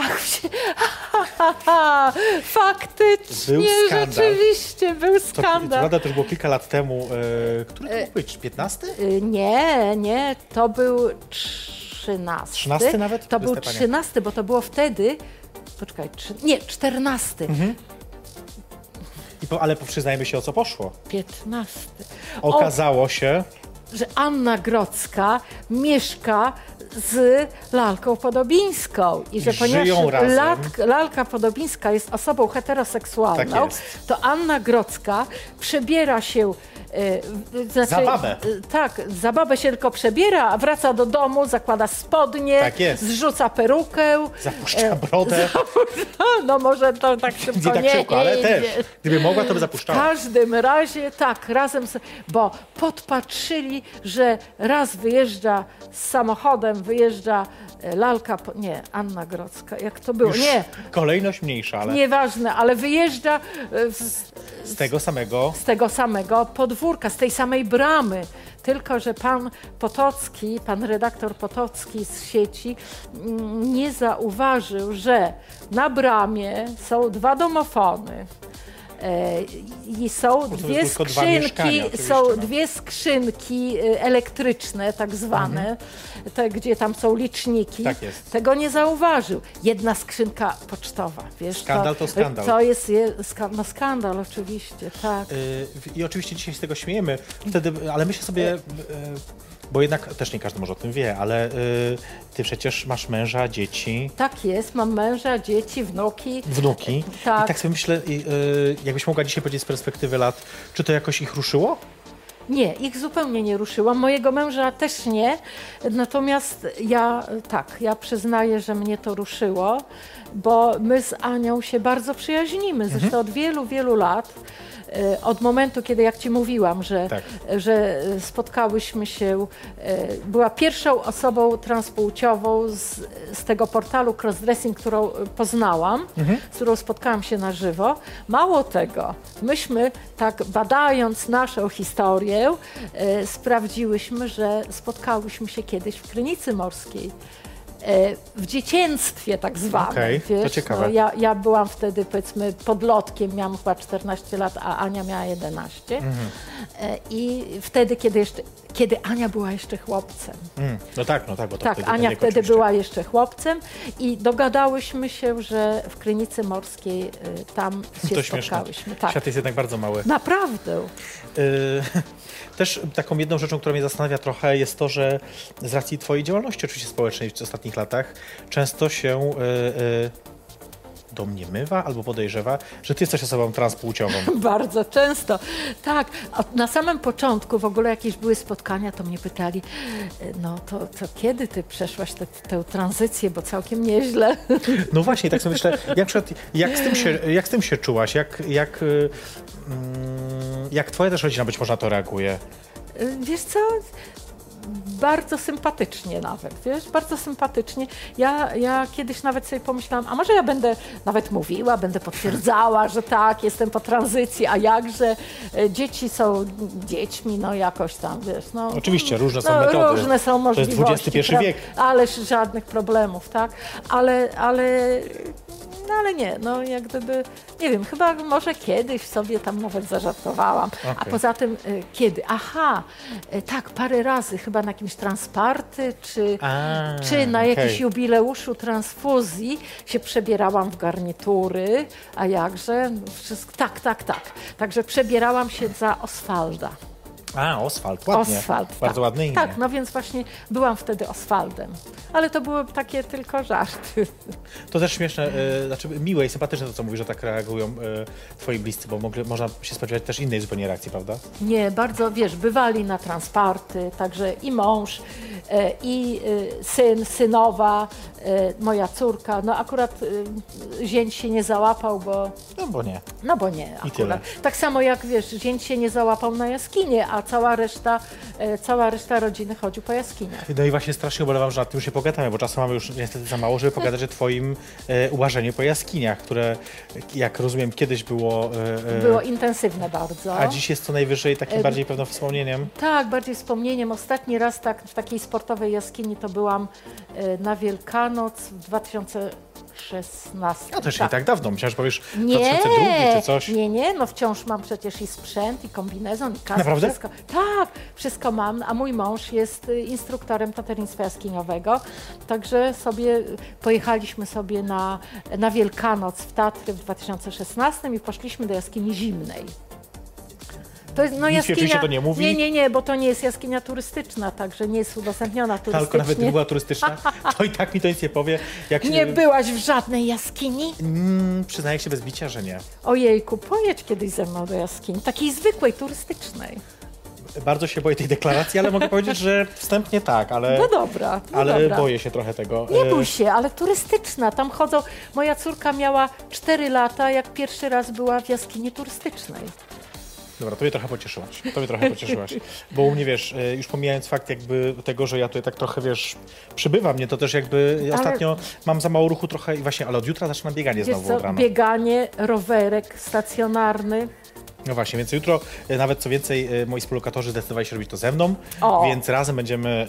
Speaker 3: Ach, wsi- (laughs) faktycznie,
Speaker 2: Był skandal.
Speaker 3: rzeczywiście, był
Speaker 2: To, to
Speaker 3: skandal.
Speaker 2: prawda, to już było kilka lat temu. Y, który to mógł być? 15?
Speaker 3: Y, Nie, nie, to był 13.
Speaker 2: 13 nawet?
Speaker 3: To był
Speaker 2: Chryste Panie.
Speaker 3: 13, bo to było wtedy. Poczekaj, trzy, nie, 14.
Speaker 2: Mhm. I po, ale przyznajmy się, o co poszło.
Speaker 3: 15.
Speaker 2: Okazało się,
Speaker 3: że Anna Grodzka mieszka z Lalką Podobińską i że ponieważ. Lat- Lalka Podobińska jest osobą heteroseksualną,
Speaker 2: Tak jest.
Speaker 3: to Anna Grodzka przebiera się e, w- znaczy,
Speaker 2: Za babę.
Speaker 3: e, Tak, za babę się tylko przebiera, a wraca do domu, zakłada spodnie,
Speaker 2: Tak jest.
Speaker 3: zrzuca perukę.
Speaker 2: zapuszcza
Speaker 3: e,
Speaker 2: brodę. (laughs)
Speaker 3: No może to tak
Speaker 2: Nie
Speaker 3: szybko
Speaker 2: tak
Speaker 3: nie,
Speaker 2: szybko, ale
Speaker 3: nie
Speaker 2: też.
Speaker 3: idzie.
Speaker 2: Gdyby mogła, to by
Speaker 3: W
Speaker 2: zapuszczała.
Speaker 3: każdym razie tak, razem, z, bo podpatrzyli, że raz wyjeżdża z samochodem, wyjeżdża e, lalka, po, nie, Anna Grodzka, jak to było,
Speaker 2: Już
Speaker 3: nie,
Speaker 2: Kolejność mniejsza, ale
Speaker 3: nieważne, ale wyjeżdża e, z,
Speaker 2: z tego samego.
Speaker 3: z tego samego podwórka, z tej samej bramy. Tylko, że pan Potocki, pan redaktor Potocki z sieci mm, nie zauważył, że na bramie są dwa domofony. E, I są
Speaker 2: to
Speaker 3: dwie skrzynki, są
Speaker 2: no.
Speaker 3: dwie skrzynki e, elektryczne, tak zwane, te, gdzie tam są liczniki.
Speaker 2: Mhm. Tak jest.
Speaker 3: Tego nie zauważył. Jedna skrzynka pocztowa, wiesz.
Speaker 2: Skandal to skandal.
Speaker 3: To jest no skandal oczywiście, tak.
Speaker 2: Y, I oczywiście dzisiaj z tego śmiejemy, wtedy, ale myślę sobie, y, bo jednak też nie każdy może o tym wie, ale y, ty przecież masz męża, dzieci,
Speaker 3: Tak jest, mam męża, dzieci, wnuki.
Speaker 2: wnuki.
Speaker 3: Tak.
Speaker 2: I tak sobie myślę, y, y, jakbyś mogła dzisiaj powiedzieć z perspektywy lat, czy to jakoś ich ruszyło?
Speaker 3: Nie, ich zupełnie nie ruszyłam. Mojego męża też nie. Natomiast ja, tak, ja przyznaję, że mnie to ruszyło, bo my z Anią się bardzo przyjaźnimy. Zresztą od wielu, wielu lat. E, Od momentu, kiedy jak Ci mówiłam, że,
Speaker 2: Tak.
Speaker 3: że spotkałyśmy się, e, była pierwszą osobą transpłciową z, z tego portalu Crossdressing, którą e, poznałam, z którą spotkałam się na żywo. Mało tego, myśmy tak badając naszą historię, sprawdziłyśmy, że spotkałyśmy się kiedyś w Krynicy Morskiej. E, w dziecięctwie tak zwanym.
Speaker 2: To
Speaker 3: wiesz,
Speaker 2: ciekawe.
Speaker 3: No, ja, ja byłam wtedy powiedzmy podlotkiem, miałam chyba 14 lat, a Ania miała 11.
Speaker 2: Mhm.
Speaker 3: E, I wtedy, kiedy jeszcze, kiedy Ania była jeszcze chłopcem.
Speaker 2: Mm, no tak, no tak, bo to
Speaker 3: Tak,
Speaker 2: wtedy
Speaker 3: Ania wtedy
Speaker 2: oczywiście.
Speaker 3: była jeszcze chłopcem i dogadałyśmy się, że w Krynicy Morskiej y, tam się
Speaker 2: To śmieszne.
Speaker 3: spotkałyśmy. Tak.
Speaker 2: Świat jest jednak bardzo mały.
Speaker 3: Naprawdę.
Speaker 2: Y, (laughs) Też taką jedną rzeczą, która mnie zastanawia trochę, jest to, że z racji Twojej działalności oczywiście społecznej w ostatnich latach często się y, y, domniemywa albo podejrzewa, że Ty jesteś osobą transpłciową. (laughs)
Speaker 3: Bardzo często. Tak. Na samym początku w ogóle jakieś były spotkania, to mnie pytali, y, no to, to kiedy ty przeszłaś tę- tę tranzycję, bo całkiem nieźle. (laughs)
Speaker 2: No właśnie, tak sobie myślę, jak, jak, z, tym się, jak z tym się czułaś? Jak, jak, y, mm, jak Twoja też rodzina być może na to reaguje?
Speaker 3: Y, Wiesz co? Bardzo sympatycznie nawet, wiesz, bardzo sympatycznie. Ja, ja kiedyś nawet sobie pomyślałam, a może ja będę nawet mówiła, będę potwierdzała, że tak, jestem po tranzycji, a jakże e, dzieci są dziećmi, no jakoś tam, wiesz, no.
Speaker 2: Oczywiście, różne są
Speaker 3: no,
Speaker 2: metody.
Speaker 3: Różne są
Speaker 2: To jest
Speaker 3: możliwości.
Speaker 2: XXI
Speaker 3: pra-
Speaker 2: wiek.
Speaker 3: Ależ żadnych problemów, tak? Ale, ale, no ale nie, no jak gdyby, nie wiem, chyba może kiedyś sobie tam nawet zażartowałam. A
Speaker 2: Okej.
Speaker 3: poza tym, y, kiedy? Aha, y, tak, parę razy, chyba na jakimś transparty, czy,
Speaker 2: A,
Speaker 3: czy na
Speaker 2: okej.
Speaker 3: jakimś jubileuszu transfuzji się przebierałam w garnitury, a jakże? No, Wszystko, tak, tak, tak. Także przebierałam się za Oswalda.
Speaker 2: A, Oswald, ładnie.
Speaker 3: Oswald.
Speaker 2: Bardzo
Speaker 3: tak.
Speaker 2: ładne imię.
Speaker 3: Tak, no więc właśnie byłam wtedy Oswaldem. Ale to były takie tylko żarty.
Speaker 2: To też śmieszne, e, znaczy miłe i sympatyczne to, co mówisz, że tak reagują e, twoi bliscy, bo mogli, można się spodziewać też innej zupełnie reakcji, prawda?
Speaker 3: Nie, bardzo, wiesz, bywali na transparty, także i mąż, e, i syn, synowa, moja córka. No akurat zięć się nie załapał, bo...
Speaker 2: No bo nie.
Speaker 3: No bo nie,
Speaker 2: I tyle.
Speaker 3: akurat. Tak samo jak, wiesz, zięć się nie załapał na jaskinie, a cała reszta, e, cała reszta rodziny chodził po jaskiniach.
Speaker 2: No i właśnie strasznie ubolewam, że nad tym nie pogadamy, bo czasem mamy już niestety za mało, żeby pogadać o twoim e, ułażeniu po jaskiniach, które, jak rozumiem, kiedyś było... E, e,
Speaker 3: Było intensywne bardzo.
Speaker 2: A dziś jest co najwyżej takim
Speaker 3: E,
Speaker 2: bardziej pewno wspomnieniem.
Speaker 3: Tak, bardziej wspomnieniem. Ostatni raz tak w takiej sportowej jaskini to byłam na Wielkanoc w 2016.
Speaker 2: No też nie tak dawno, myślałem, że powiesz
Speaker 3: Nie,
Speaker 2: 2002 czy coś.
Speaker 3: nie, nie, no wciąż mam przecież i sprzęt, i kombinezon, i kask,
Speaker 2: Naprawdę?
Speaker 3: wszystko. Tak, wszystko mam, a mój mąż jest y, instruktorem taternictwa jaskiniowego, także sobie pojechaliśmy sobie na, na Wielkanoc w Tatry w 2016 i poszliśmy do jaskini zimnej. To jest, no
Speaker 2: Nic
Speaker 3: jaskinia,
Speaker 2: oczywiście to nie mówi.
Speaker 3: Nie, nie, nie, bo to nie jest jaskinia turystyczna, także nie jest udostępniona turystycznie.
Speaker 2: Tylko nawet nie była turystyczna, (laughs) to i tak mi to nic nie powie. Jak się,
Speaker 3: Nie byłaś w żadnej jaskini?
Speaker 2: Mm, przyznaję się bez bicia, że nie.
Speaker 3: Ojejku, pojedź kiedyś ze mną do jaskini, takiej zwykłej, turystycznej.
Speaker 2: Bardzo się boję tej deklaracji, ale mogę powiedzieć, że wstępnie tak, ale,
Speaker 3: No dobra, no
Speaker 2: ale
Speaker 3: dobra.
Speaker 2: boję się trochę tego.
Speaker 3: Nie
Speaker 2: E,
Speaker 3: bój się, ale turystyczna. Tam chodzą. Moja córka miała 4 lata, jak pierwszy raz była w jaskini turystycznej.
Speaker 2: Dobra, to mnie trochę pocieszyłaś. To mnie trochę pocieszyłaś. Bo u mnie, wiesz, e, już pomijając fakt jakby tego, że ja tutaj tak trochę, wiesz, przybywa mnie, to też jakby
Speaker 3: Ale-
Speaker 2: ostatnio mam za mało ruchu trochę i właśnie, ale od jutra zaczynam bieganie znowu
Speaker 3: co,
Speaker 2: od rana.
Speaker 3: bieganie, rowerek stacjonarny.
Speaker 2: No właśnie, więc jutro e, nawet co więcej, e, moi współlokatorzy zdecydowali się robić to ze mną,
Speaker 3: O.
Speaker 2: więc razem będziemy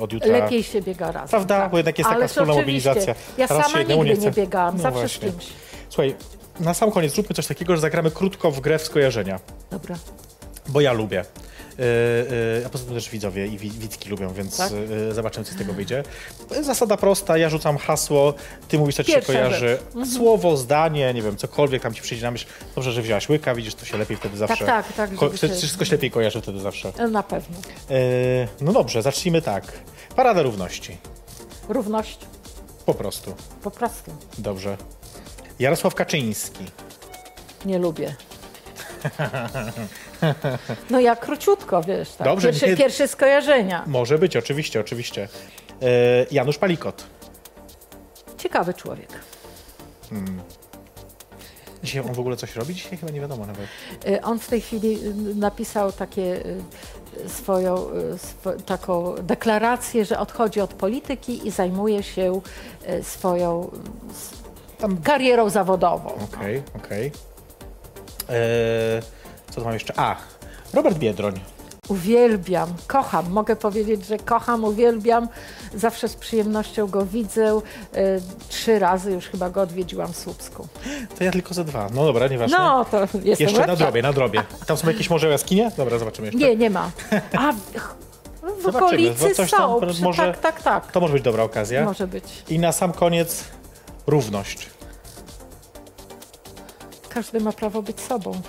Speaker 2: od jutra...
Speaker 3: Lepiej się biega razem.
Speaker 2: Prawda?
Speaker 3: tak.
Speaker 2: Bo jednak jest taka wspólna mobilizacja.
Speaker 3: Ja
Speaker 2: Raz się
Speaker 3: sama
Speaker 2: jednemu
Speaker 3: nigdy nie, biegałam,
Speaker 2: No
Speaker 3: zawsze
Speaker 2: właśnie.
Speaker 3: z kimś.
Speaker 2: Słuchaj, na sam koniec zróbmy coś takiego, że zagramy krótko w grę w skojarzenia,
Speaker 3: Dobra.
Speaker 2: bo ja lubię. Yy, yy, a poza tym też widzowie i wi- widzki lubią, więc
Speaker 3: Tak?
Speaker 2: yy, zobaczymy, co z tego wyjdzie. Zasada prosta, ja rzucam hasło, ty mówisz, co ci się kojarzy.
Speaker 3: Mhm.
Speaker 2: Słowo, zdanie, nie wiem, cokolwiek tam ci przyjdzie na myśl. Dobrze, że wziąłaś łyka, widzisz, to się lepiej wtedy zawsze...
Speaker 3: tak, tak,
Speaker 2: Ko-
Speaker 3: żeby się-
Speaker 2: Wszystko się lepiej kojarzy wtedy zawsze.
Speaker 3: Na pewno.
Speaker 2: No dobrze, zacznijmy tak. Parada równości.
Speaker 3: Równość.
Speaker 2: Po prostu.
Speaker 3: Po prostu.
Speaker 2: Dobrze. Jarosław Kaczyński.
Speaker 3: Nie lubię. No ja króciutko, wiesz, tak.
Speaker 2: Dobrze,
Speaker 3: pierwsze,
Speaker 2: nie-
Speaker 3: pierwsze skojarzenia.
Speaker 2: Może być, oczywiście, oczywiście. Yy, Janusz Palikot.
Speaker 3: Ciekawy człowiek.
Speaker 2: Hmm. Dzisiaj on w ogóle coś robi? Dzisiaj chyba nie wiadomo nawet.
Speaker 3: Y, On w tej chwili y, napisał takie y, swoją y, swo, taką deklarację, że odchodzi od polityki i zajmuje się swoją s- karierą zawodową.
Speaker 2: Okej, okej. Eee, Co tu mam jeszcze? A, Robert Biedroń.
Speaker 3: Uwielbiam, kocham, mogę powiedzieć, że kocham, uwielbiam. Zawsze z przyjemnością go widzę. Y, Trzy razy już chyba go odwiedziłam w Słupsku.
Speaker 2: To ja tylko ze dwa. No dobra, nieważne.
Speaker 3: No, to jestem
Speaker 2: jeszcze na drobie, na drobie. Tam są jakieś może jaskinie? Dobra, zobaczymy jeszcze.
Speaker 3: Nie, nie ma. A w, w okolicy
Speaker 2: tam
Speaker 3: są.
Speaker 2: może-
Speaker 3: tak, tak, tak.
Speaker 2: To może być dobra okazja.
Speaker 3: Może być.
Speaker 2: I na sam koniec równość.
Speaker 3: Każdy ma prawo być sobą.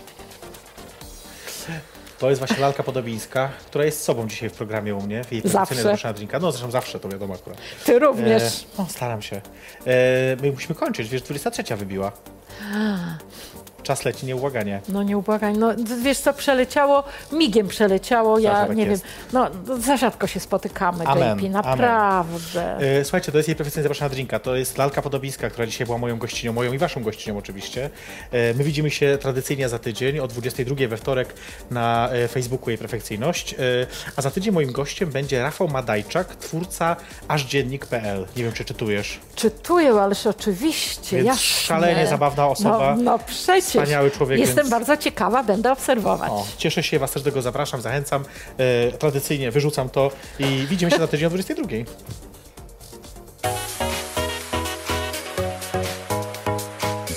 Speaker 2: To jest właśnie lalka podobińska, która jest sobą dzisiaj w programie u mnie. W jej
Speaker 3: Zawsze.
Speaker 2: tradycyjnej zaproszenia drinka. No zresztą zawsze, to wiadomo akurat.
Speaker 3: Ty również.
Speaker 2: E, no, staram się. E, my musimy kończyć, wiesz, 23 wybiła. Czas leci nieubłaganie.
Speaker 3: No nie ubłagań. No wiesz co, przeleciało, migiem przeleciało. Ja nie
Speaker 2: jest.
Speaker 3: wiem, no za rzadko się spotykamy,
Speaker 2: Amen,
Speaker 3: JP,
Speaker 2: amen.
Speaker 3: naprawdę.
Speaker 2: E, Słuchajcie, to jest jej profesjonalnie zapraszana drinka. To jest lalka podobińska, która dzisiaj była moją gościnią, moją i waszą gościnią oczywiście. E, My widzimy się tradycyjnie za tydzień o 22 we wtorek na e, Facebooku jej perfekcyjność. A za tydzień moim gościem będzie Rafał Madajczak, twórca ażdziennik.pl. Nie wiem, czy czytujesz.
Speaker 3: Czytuję, ależ oczywiście,
Speaker 2: Więc
Speaker 3: jasne.
Speaker 2: szalenie zabawna osoba.
Speaker 3: No, no przecież.
Speaker 2: Wspaniały człowiek,
Speaker 3: Jestem
Speaker 2: więc-
Speaker 3: bardzo ciekawa, będę obserwować.
Speaker 2: O, cieszę się, was też do tego zapraszam, zachęcam. E, tradycyjnie wyrzucam to i widzimy się za tydzień o 22.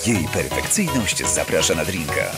Speaker 22: Jej perfekcyjność zaprasza na drinka.